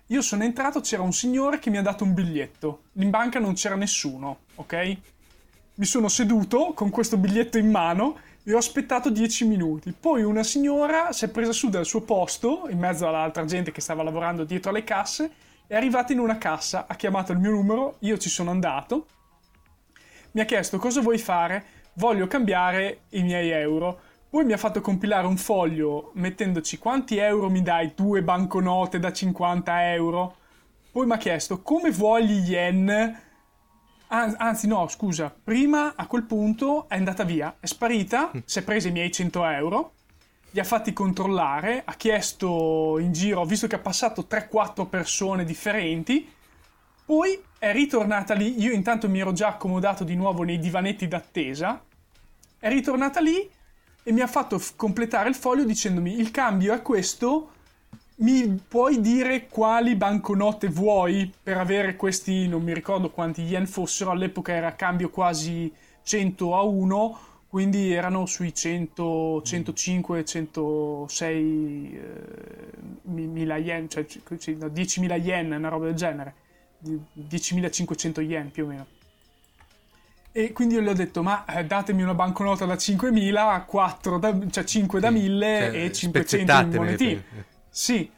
Io sono entrato, c'era un signore che mi ha dato un biglietto. In banca non c'era nessuno, ok? Mi sono seduto con questo biglietto in mano e ho aspettato 10 minuti. Poi una signora si è presa su dal suo posto, in mezzo all'altra gente che stava lavorando dietro alle casse, è arrivata in una cassa, ha chiamato il mio numero, io ci sono andato, mi ha chiesto cosa vuoi fare, voglio cambiare i miei euro. Poi mi ha fatto compilare un foglio mettendoci quanti euro mi dai, due banconote da 50 euro. Poi mi ha chiesto come vuoi gli yen. An- Anzi, no, scusa. Prima a quel punto è andata via, è sparita, si è presa i miei 100 euro, li ha fatti controllare, ha chiesto in giro, ho visto che ha passato 3-4 persone differenti. Poi è ritornata lì. Io intanto mi ero già accomodato di nuovo nei divanetti d'attesa. È ritornata lì e mi ha fatto f- completare il foglio dicendomi: Il cambio è questo. Mi puoi dire quali banconote vuoi per avere questi, non mi ricordo quanti yen fossero, all'epoca era cambio quasi 100 a 1, quindi erano sui 100, 105, 106 eh, mi- mila yen, cioè c- sì, no, 10.000 yen, una roba del genere, di- 10.500 yen più o meno. E quindi io gli ho detto, ma eh, datemi una banconota da 5.000, 4 da, cioè 5 da Sì, 1000 cioè, e 500 in monetine. eh. Sì.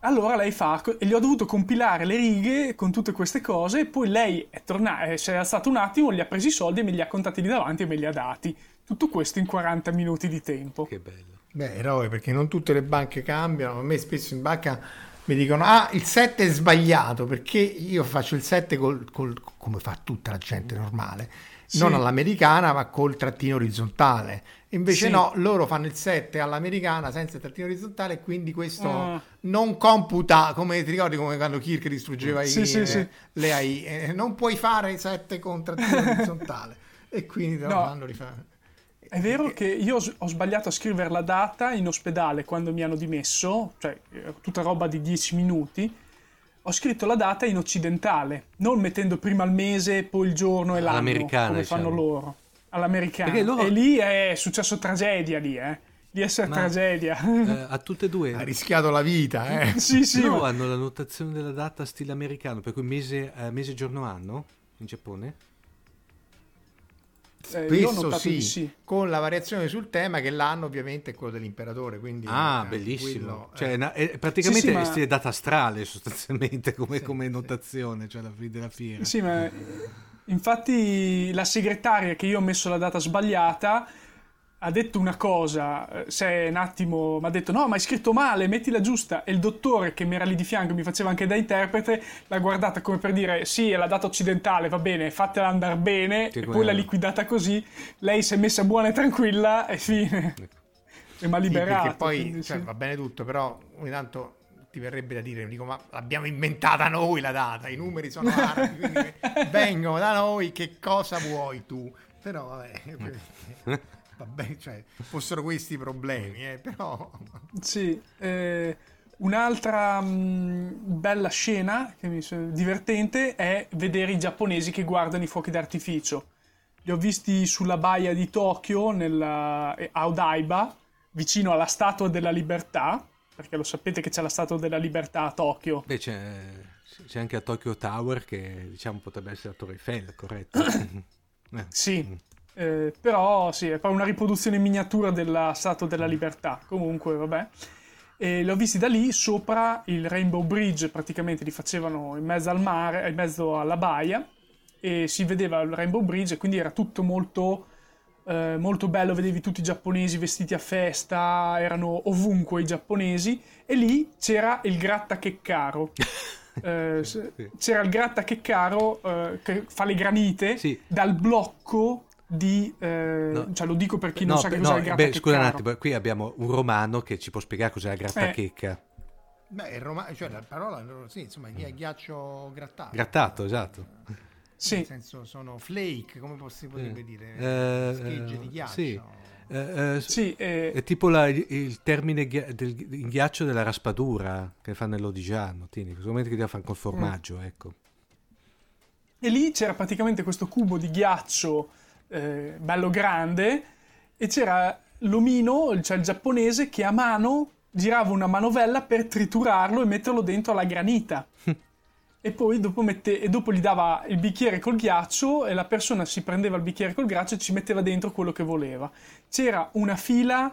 Allora lei fa, e gli ho dovuto compilare le righe con tutte queste cose, e poi lei è tornata, si è alzato un attimo, li ha presi i soldi e me li ha contati lì davanti e me li ha dati. Tutto questo in 40 minuti di tempo. Che bello. Beh, eroe, perché non tutte le banche cambiano. A me spesso in banca mi dicono, ah, il 7 è sbagliato, perché io faccio il 7 col, col- come fa tutta la gente normale, Sì. non all'americana, ma col trattino orizzontale. Invece Sì. no, loro fanno il 7 all'americana senza il trattino orizzontale quindi questo Ah. non computa, come ti ricordi come quando Kirk distruggeva i- Sì, sì, eh, le AI, eh, non puoi fare il 7 con trattino orizzontale e quindi te lo No. fanno rifare. È vero che io ho sbagliato a scrivere la data in ospedale quando mi hanno dimesso, cioè eh, tutta roba di 10 minuti. Ho scritto la data in occidentale, non mettendo prima il mese, poi il giorno e l'anno, All'americana, come diciamo. fanno loro. All'americana. Loro- E lì è successo tragedia, lì, eh. Lì è Ma- tragedia. Eh, a tutte e due. Ha rischiato la vita, eh. sì, sì. Loro ma- hanno la notazione della data stile americano, per cui mese, eh, mese giorno anno in Giappone? Eh, notato sì, di sì. con la variazione sul tema che l'anno ovviamente è quello dell'imperatore. Quindi Ah, eh, bellissimo. quello, Cioè, eh, na- è praticamente Sì, sì, ma- è stile data astrale sostanzialmente come, Sì, come sì. notazione, cioè la fine della fiera. Sì, ma infatti la segretaria che io ho messo la data sbagliata ha detto una cosa, eh, se un attimo mi ha detto no ma hai scritto male, mettila giusta e il dottore che mi era lì di fianco mi faceva anche da interprete l'ha guardata come per dire sì è la data occidentale va bene fatela andare bene Che e poi quello. l'ha liquidata così lei si è messa buona e tranquilla e fine e mi ha sì, liberato perché poi quindi cioè, sì. va bene tutto, però ogni tanto ti verrebbe da dire, dico, ma l'abbiamo inventata noi la data, i numeri sono arabi, quindi vengono da noi, che cosa vuoi tu? Però vabbè, vabbè cioè, fossero questi i problemi, eh, però... Sì, eh, un'altra mh, bella scena che mi divertente è vedere i giapponesi che guardano i fuochi d'artificio. Li ho visti sulla baia di Tokyo, nella, eh, a Odaiba, vicino alla Statua della Libertà, perché lo sapete che c'è la Statua della Libertà a Tokyo. Beh, c'è, c'è anche a Tokyo Tower che diciamo potrebbe essere la Torre Eiffel, corretto? Eh. Sì, eh, però sì, è proprio una riproduzione in miniatura della Statua della Libertà. Comunque, vabbè. E li ho visti da lì, sopra il Rainbow Bridge, praticamente li facevano in mezzo al mare, in mezzo alla baia, e si vedeva il Rainbow Bridge, e quindi era tutto molto, eh, molto bello, vedevi tutti i giapponesi vestiti a festa, erano ovunque i giapponesi, e lì c'era il grattacheccaro. Eh, s- Sì. c'era il grattacheccaro eh, che fa le granite Sì. dal blocco di eh, No. cioè lo dico per chi No, non sa che beh, cos'è no, il beh, scusa un attimo, qui abbiamo un romano che ci può spiegare cos'è la Eh. grattachecca. Beh, il roma- cioè la parola, sì, insomma, ghi- ghiaccio grattato. Grattato, esatto. sì, Nel senso sono flake, come si potrebbe dire? Eh, Schegge eh, di ghiaccio. sì. Eh, eh, sì eh, È tipo la- il termine ghia- del il ghiaccio della raspadura che fa nell'Odigiano, tieni, sicuramente che deve fare col formaggio, ecco. e lì c'era praticamente questo cubo di ghiaccio eh, bello grande e c'era l'omino, cioè il giapponese, che a mano girava una manovella per triturarlo e metterlo dentro alla granita. E poi dopo, mette- e dopo gli dava il bicchiere col ghiaccio e la persona si prendeva il bicchiere col ghiaccio e ci metteva dentro quello che voleva. C'era una fila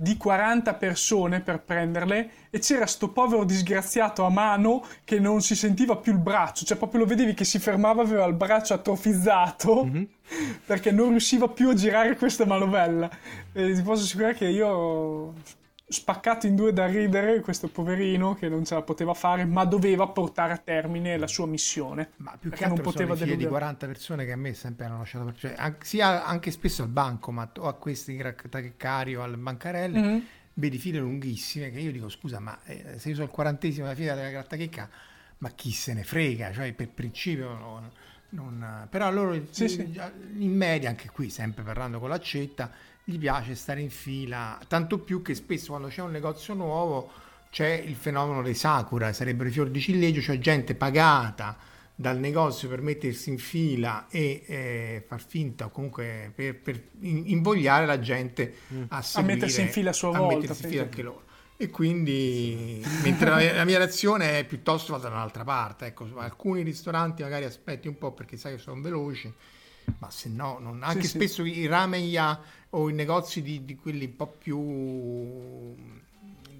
di 40 persone per prenderle e c'era sto povero disgraziato a mano che non si sentiva più il braccio, cioè proprio lo vedevi che si fermava, aveva il braccio atrofizzato perché non riusciva più a girare questa manovella. E ti posso assicurare che io spaccato in due da ridere questo poverino che non ce la poteva fare, ma doveva portare a termine la sua missione. Ma più che Perché non altro poteva sono di deludere. 40 persone che a me sempre hanno lasciato per cioè, an- sia anche spesso al bancomat o a questi grattacheccari o alle bancarelle Mhm. vedi file lunghissime che io dico scusa ma eh, se io sono il quarantesimo della fila della grattachecca ma chi se ne frega cioè per principio no- non- però loro Sì, sì. in media anche qui sempre parlando con l'accetta gli piace stare in fila tanto più che spesso quando c'è un negozio nuovo c'è il fenomeno dei sakura sarebbero i fiori di ciliegio cioè gente pagata dal negozio per mettersi in fila e eh, far finta o comunque per, per in- invogliare la gente a, seguire, mettersi in fila a sua a volta, mettersi in fila anche loro. E quindi mentre la mia, la mia reazione è piuttosto vado da un'altra parte ecco alcuni ristoranti magari aspetti un po' perché sai che sono veloci ma se no, non- anche Sì, sì. spesso i ramen o i negozi di, di quelli un po' più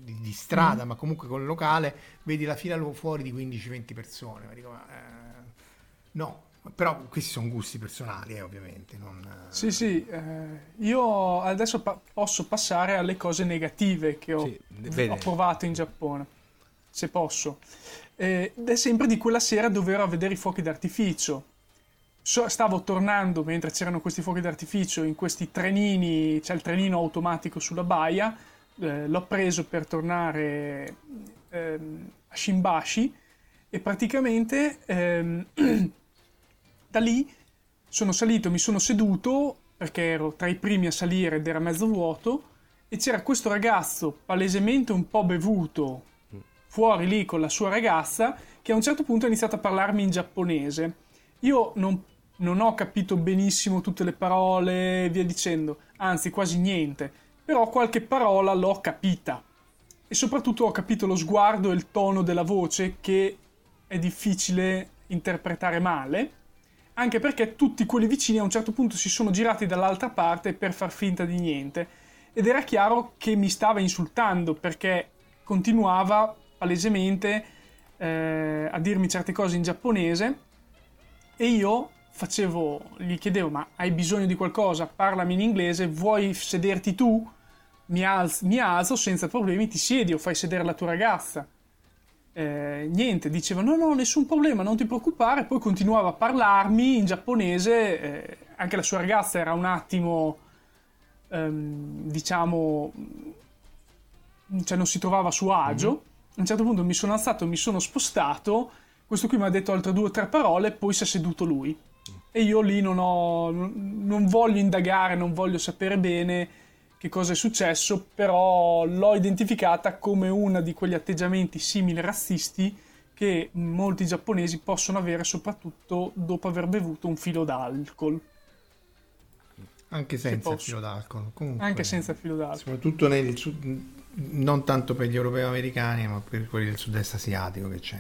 di, di strada, ma comunque con il locale, vedi la fila fuori di 15-20 persone. Ma dico, ma, eh, no, però questi sono gusti personali, eh, ovviamente. Non, eh, Sì, sì, eh, io adesso pa- posso passare alle cose negative che ho, Sì, ho provato in Giappone, se posso. Eh, Ed è sempre di quella sera dove ero a vedere i fuochi d'artificio. Stavo tornando mentre c'erano questi fuochi d'artificio in questi trenini, c'è il trenino automatico sulla baia, eh, l'ho preso per tornare ehm, a Shimbashi e praticamente ehm, da lì sono salito, mi sono seduto perché ero tra i primi a salire ed era mezzo vuoto e c'era questo ragazzo palesemente un po' bevuto fuori lì con la sua ragazza che a un certo punto ha iniziato a parlarmi in giapponese. Io non, non ho capito benissimo tutte le parole e via dicendo, anzi quasi niente, però qualche parola l'ho capita. E soprattutto ho capito lo sguardo e il tono della voce che è difficile interpretare male anche perché tutti quelli vicini a un certo punto si sono girati dall'altra parte per far finta di niente. Ed era chiaro che mi stava insultando perché continuava palesemente eh, a dirmi certe cose in giapponese e io facevo, gli chiedevo ma hai bisogno di qualcosa, parlami in inglese, vuoi sederti tu? Mi, alz- mi alzo senza problemi, ti siedi o fai sedere la tua ragazza. Eh, niente, diceva no, no, nessun problema, non ti preoccupare. Poi continuava a parlarmi in giapponese. eh, anche la sua ragazza era un attimo, ehm, diciamo, cioè non si trovava a suo agio. A un certo punto mi sono alzato, mi sono spostato. Questo qui mi ha detto altre due o tre parole, poi si è seduto lui. E io lì non ho, non voglio indagare, non voglio sapere bene che cosa è successo, però l'ho identificata come uno di quegli atteggiamenti simili razzisti che molti giapponesi possono avere soprattutto dopo aver bevuto un filo d'alcol, anche senza il posso. filo d'alcol. Comunque, anche senza filo d'alcol. Soprattutto nel sud, non tanto per gli europei americani, ma per quelli del sud-est asiatico che c'è.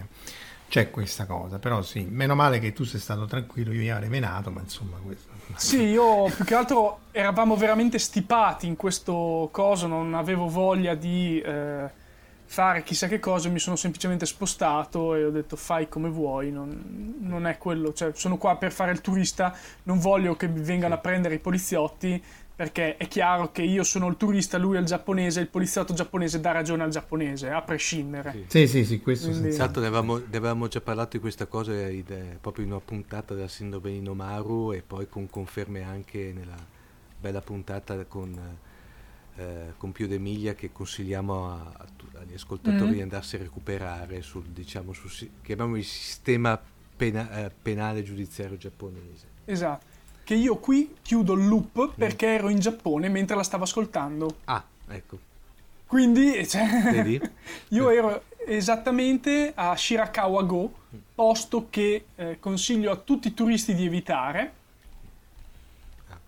C'è questa cosa, però sì, meno male che tu sei stato tranquillo, io mi avrei menato, ma insomma questo... Sì, io più che altro eravamo veramente stipati in questo coso, non avevo voglia di eh, fare chissà che cosa, mi sono semplicemente spostato e ho detto fai come vuoi, non, non è quello, cioè sono qua per fare il turista, non voglio che mi vengano a prendere i poliziotti perché è chiaro che io sono il turista, lui è il giapponese, il poliziotto giapponese dà ragione al giapponese, a prescindere. Sì. Sì, sì, sì, questo Quindi-. Esatto, ne avevamo, ne avevamo già parlato di questa cosa eh, proprio in una puntata della sindrome di Nomaru e poi con conferme anche nella bella puntata con, eh, con Pio d'Emilia che consigliamo a- a agli ascoltatori Mhm. di andarsi a recuperare sul, diciamo, sul, chiamiamolo il sistema pena- eh, penale giudiziario giapponese. Esatto. Che io qui chiudo il loop perché ero in Giappone mentre la stavo ascoltando. Ah, ecco, Quindi, cioè, vedi? io ero esattamente a Shirakawa Go, posto che eh, consiglio a tutti i turisti di evitare.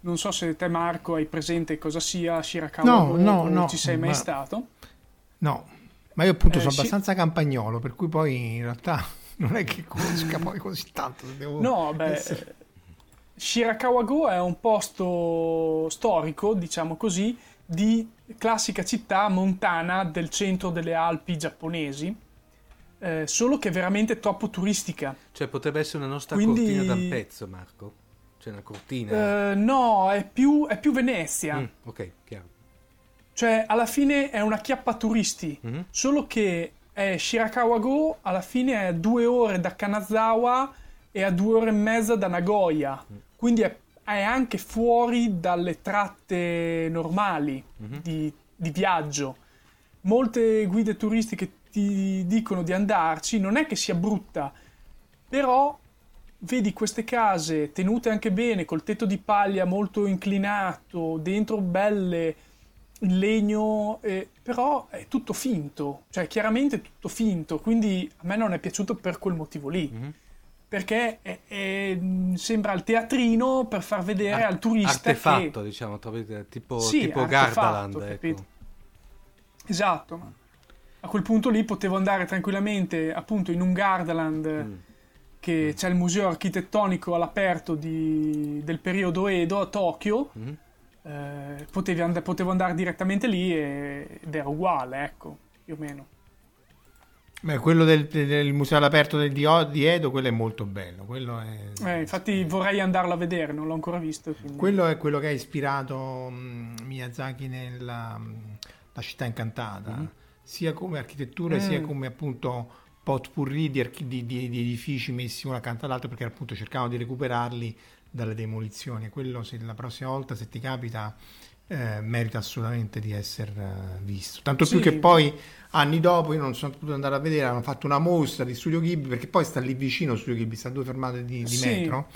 Non so se te Marco hai presente cosa sia Shirakawa No, Go no, o no, ci sei mai ma- stato. No, ma io appunto Eh, sono abbastanza campagnolo, per cui poi in realtà non è che conosca poi così tanto. se devo No, beh, essere- Shirakawa Go è un posto storico, diciamo così, di classica città montana del centro delle Alpi giapponesi, eh, solo che è veramente troppo turistica. Cioè potrebbe essere una nostra Quindi- cortina da un pezzo, Marco? Cioè una cortina? Eh, no, è più, è più Venezia. Mm, ok, chiaro. Cioè, alla fine è una chiappa turisti. Mhm. Solo che è Shirakawa Go, alla fine è due ore da Kanazawa e a due ore e mezza da Nagoya. Quindi è, è anche fuori dalle tratte normali di, di viaggio. Molte guide turistiche ti dicono di andarci, non è che sia brutta, però vedi queste case tenute anche bene, col tetto di paglia molto inclinato, dentro belle, in legno, eh, però è tutto finto, cioè chiaramente è tutto finto, quindi a me non è piaciuto per quel motivo lì. Mhm. Perché è- è- sembra il teatrino per far vedere Ar- al turista artefatto, che... diciamo, tipo, Sì, tipo Gardaland, ecco. Esatto, ma a quel punto lì potevo andare tranquillamente appunto in un Gardaland Mm. che c'è il museo architettonico all'aperto di- del periodo Edo a Tokyo. Mhm. Eh, potevi and- potevo andare direttamente lì e- ed era uguale, ecco, più o meno. Beh, quello del, del museo all'aperto del- di, di Edo, quello è molto bello. È, Eh, infatti vorrei andarlo a vedere, non l'ho ancora visto. quindi- quello è quello che ha ispirato mm, Miyazaki nella La città incantata, Mhm. sia come architettura Mm. sia come appunto potpourri di, archi- di- di- di edifici messi uno accanto all'altro perché appunto cercavano di recuperarli dalle demolizioni. Quello se la prossima volta se ti capita eh, merita assolutamente di essere eh, visto. Tanto più Sì. che poi anni dopo io non sono potuto andare a vedere, hanno fatto una mostra di Studio Ghibli perché poi sta lì vicino Studio Ghibli, sta a due fermate di, di Sì. metro.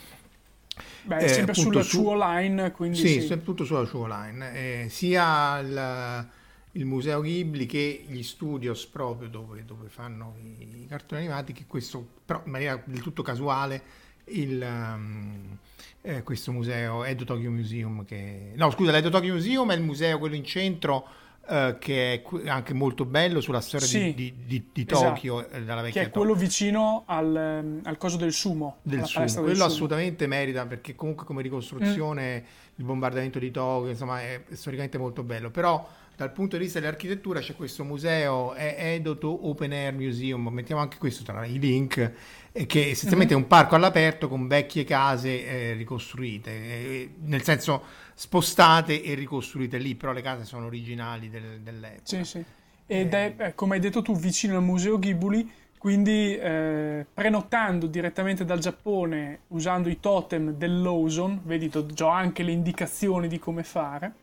Beh, è eh, sempre sulla su- Chuo Line, quindi Sì, sì. tutto sulla Chuo Line. Eh, sia il, il museo Ghibli che gli studios proprio dove, dove fanno i, i cartoni animati, che questo però in maniera del tutto casuale il, um, eh, questo museo Edo Tokyo Museum che no scusa l'Edo Tokyo Museum è il museo quello in centro eh, che è anche molto bello sulla storia Sì, di, di- di- esatto. Tokyo eh, dalla Che vecchia è Tokyo quello vicino al, ehm, al coso del sumo. del sumo. del Quello sumo. assolutamente merita perché comunque come ricostruzione Mm. il bombardamento di Tokyo insomma è storicamente molto bello però dal punto di vista dell'architettura c'è questo museo è Edo To Open Air Museum mettiamo anche questo tra i link eh, che essenzialmente Mm-hmm. è un parco all'aperto con vecchie case eh, ricostruite eh, nel senso spostate e ricostruite lì però le case sono originali del- dell'epoca Sì, sì. Ed è, eh, come hai detto tu, vicino al museo Ghibli, quindi eh, prenotando direttamente dal Giappone usando i totem del Lawson, vedi, ho anche le indicazioni di come fare,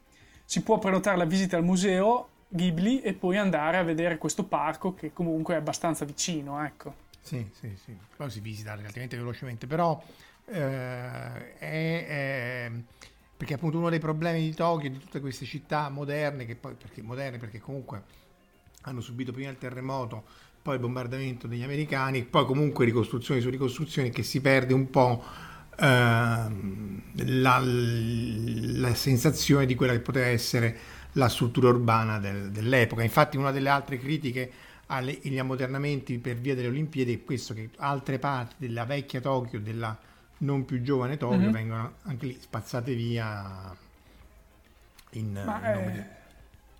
si può prenotare la visita al museo Ghibli e poi andare a vedere questo parco che comunque è abbastanza vicino, ecco. Sì, sì, sì, poi si visita relativamente velocemente, però eh, è, è- perché appunto uno dei problemi di Tokyo, di tutte queste città moderne, che poi perché moderne perché comunque hanno subito prima il terremoto, poi il bombardamento degli americani, poi comunque ricostruzioni su ricostruzioni che si perde un po' la, la sensazione di quella che poteva essere la struttura urbana del- dell'epoca. Infatti una delle altre critiche agli ammodernamenti per via delle Olimpiadi è questo che altre parti della vecchia Tokyo, della non più giovane Tokyo, Mhm. vengono anche lì spazzate via in, Ma, in nome eh, di-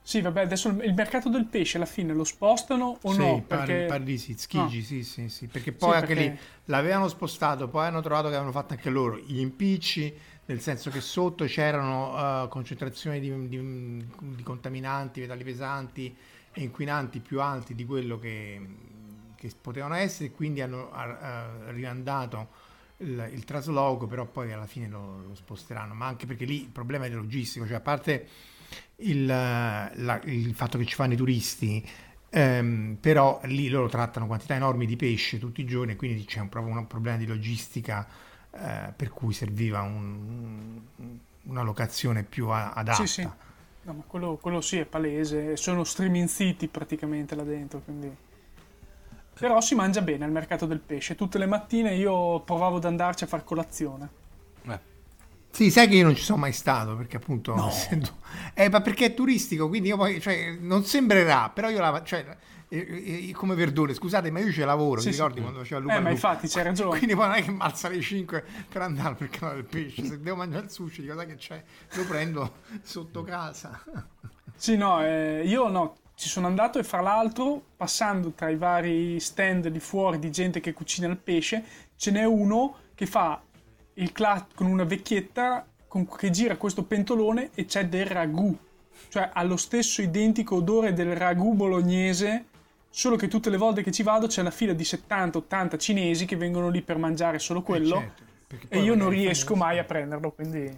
Sì, vabbè, adesso il mercato del pesce alla fine lo spostano o sì, no? Perché... pare di sì, Schigi, No. sì, sì, sì, perché poi anche perché- lì l'avevano spostato, poi hanno trovato che avevano fatto anche loro gli impicci, nel senso che sotto c'erano eh, concentrazioni di, di- di contaminanti, metalli pesanti e inquinanti più alti di quello che, che potevano essere, quindi hanno eh, rimandato il, il trasloco, però poi alla fine lo, lo sposteranno, ma anche perché lì il problema è logistico, cioè a parte il, la- il fatto che ci fanno i turisti, ehm, però lì loro trattano quantità enormi di pesce tutti i giorni, quindi c'è un, proprio un problema di logistica eh, per cui serviva un- una locazione più a- adatta. Sì, sì. No, ma quello, quello sì è palese, sono streaming city praticamente là dentro, quindi... Però si mangia bene al mercato del pesce, tutte le mattine io provavo ad andarci a far colazione. Eh, Sì, sai che io non ci sono mai stato perché appunto essendo- eh, ma perché è turistico, quindi io poi cioè, non sembrerà, però io la cioè, eh, eh, come Verdone, scusate, ma io ci lavoro, Sì, ti sì. ricordi quando faceva il Eh, ma infatti c'hai ragione. Quindi poi non è che mi alza alle 5 per andare per canale del pesce, se devo mangiare il sushi, dico sai che c'è, lo prendo sotto casa. Sì, no, eh, io no, ci sono andato e fra l'altro, passando tra i vari stand di fuori di gente che cucina il pesce, ce n'è uno che fa cla- con una vecchietta con- che gira questo pentolone e c'è del ragù. Cioè ha lo stesso identico odore del ragù bolognese, solo che tutte le volte che ci vado c'è la fila di 70-80 cinesi che vengono lì per mangiare solo quello Eh, certo, e io non riesco mai a prenderlo, quindi...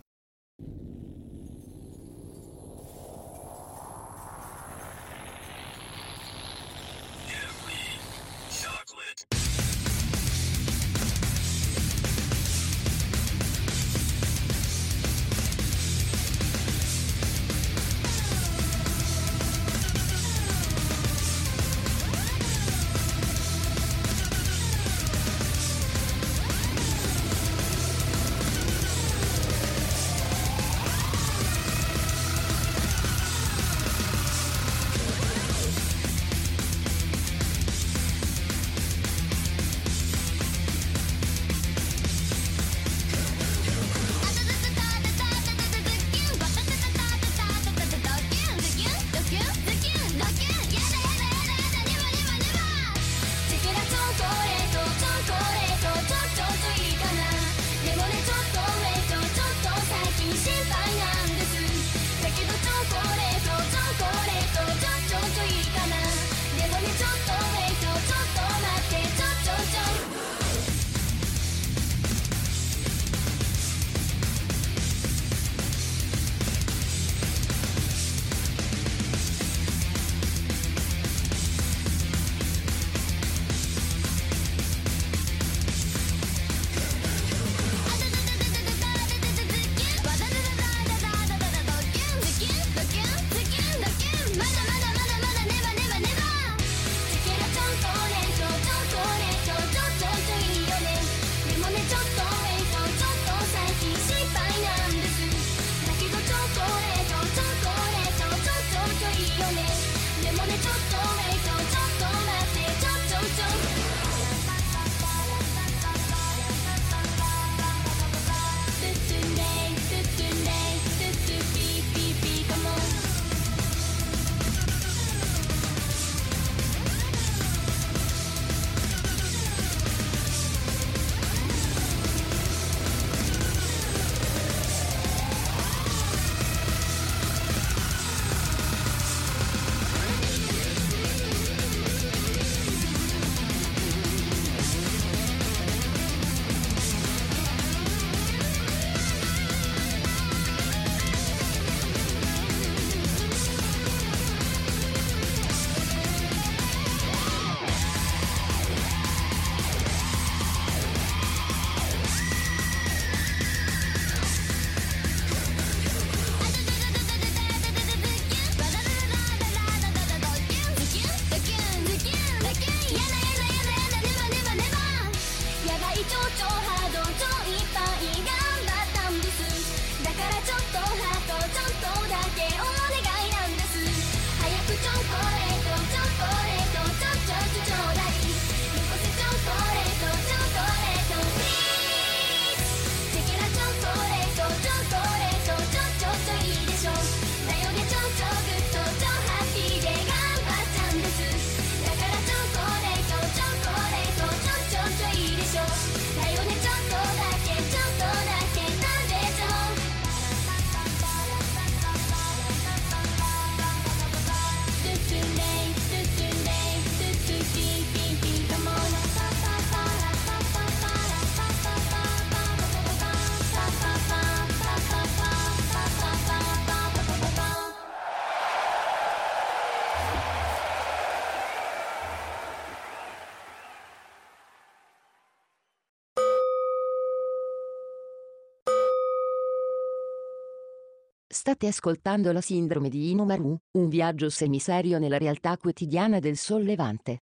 State ascoltando la sindrome di Inomaru, un viaggio semiserio nella realtà quotidiana del sollevante.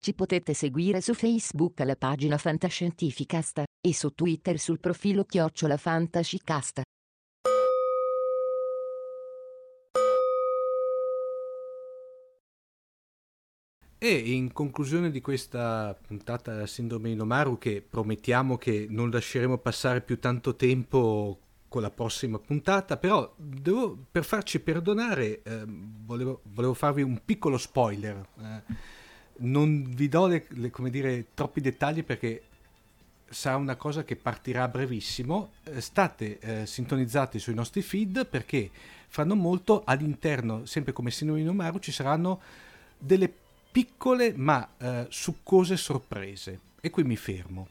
Ci potete seguire su Facebook alla pagina Fantascientificast e su Twitter sul profilo Chiocciola Fantascicast. E in conclusione di questa puntata della Sindrome di Nomaru, che promettiamo che non lasceremo passare più tanto tempo con la prossima puntata, però devo, per farci perdonare eh, volevo, volevo, farvi un piccolo spoiler. Eh, non vi do le, le, dire, troppi dettagli perché sarà una cosa che partirà brevissimo. Eh, state eh, sintonizzati sui nostri feed perché fra non molto all'interno, sempre come Sindrome di Nomaru, ci saranno delle piccole ma eh, succose sorprese. E qui mi fermo.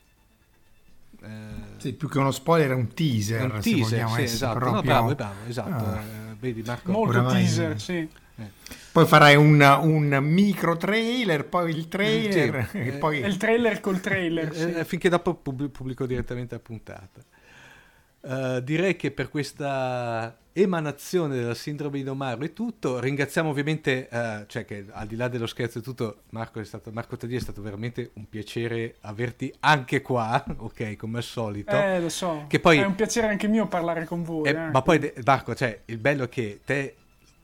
Eh, sì, più che uno spoiler è un teaser. È un teaser, sì, esatto. Proprio... No, bravo, bravo, esatto. Ah. Eh, vedi Marco? Molto Oramai... teaser, sì. Eh. Poi farai un, un, micro trailer, poi il trailer. Sì, e poi... il trailer col trailer. Sì. Eh, finché dopo pubblico direttamente la puntata. Uh, direi che per questa emanazione della sindrome di Domaro è tutto. Ringraziamo ovviamente, uh, cioè che al di là dello scherzo e tutto, Marco, è stato, Marco Tadia è stato veramente un piacere averti anche qua, ok, come al solito. Eh, lo so. Che poi, è un piacere anche mio parlare con voi. Eh, eh. Ma poi, Marco, cioè, il bello è che te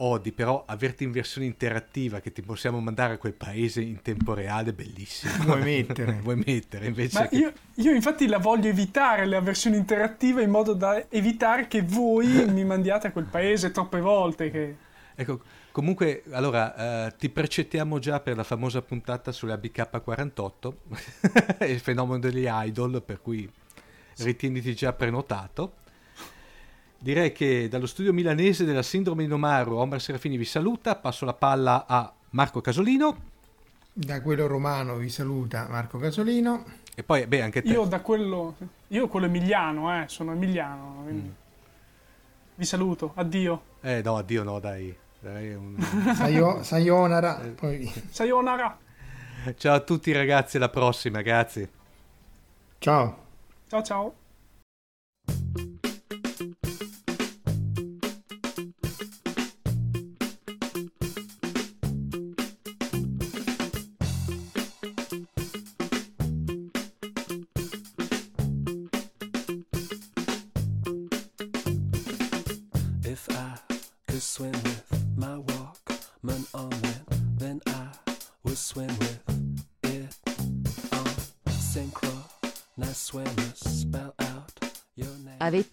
odi, però averti in versione interattiva che ti possiamo mandare a quel paese in tempo reale, bellissimo. Vuoi mettere? Vuoi mettere invece che... io, io, infatti la voglio evitare la versione interattiva in modo da evitare che voi mi mandiate a quel paese troppe volte. Che... Ecco, comunque, allora, uh, ti precettiamo già per la famosa puntata sulle ABK48, il fenomeno degli idol, per cui ritieniti già prenotato. Direi che dallo studio milanese della Sindrome di Nomaru, Omar Serafini vi saluta, passo la palla a Marco Casolino. Da quello romano vi saluta Marco Casolino. E poi, beh, anche te. Io da quello, io quello emiliano, eh, sono emiliano. Mm. Vi saluto, addio. Eh no, addio no, dai. dai un... Sayo, sayonara. Eh. Poi... Sayonara. Ciao a tutti ragazzi, alla prossima, grazie. Ciao. Ciao ciao.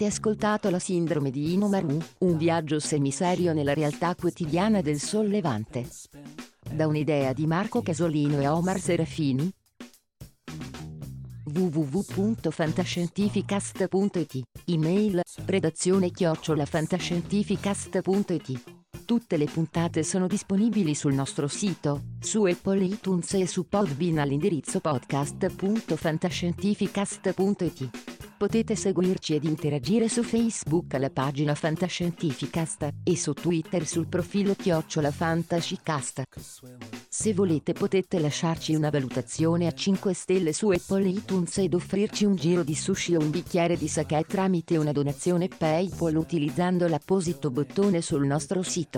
Avete ascoltato la sindrome di Inomaru, un viaggio semiserio nella realtà quotidiana del sollevante. Da un'idea di Marco Casolino e Omar Serafini. www.fantascientificast.it Email redazione chiocciolafantascientificast.it Tutte le puntate sono disponibili sul nostro sito, su Apple iTunes e su Podbean all'indirizzo podcast.fantascientificast.it. Potete seguirci ed interagire su Facebook alla pagina Fantascientificast e su Twitter sul profilo Chiocciola Fantascicast. Se volete potete lasciarci una valutazione a 5 stelle su Apple iTunes ed offrirci un giro di sushi o un bicchiere di sake tramite una donazione PayPal utilizzando l'apposito bottone sul nostro sito.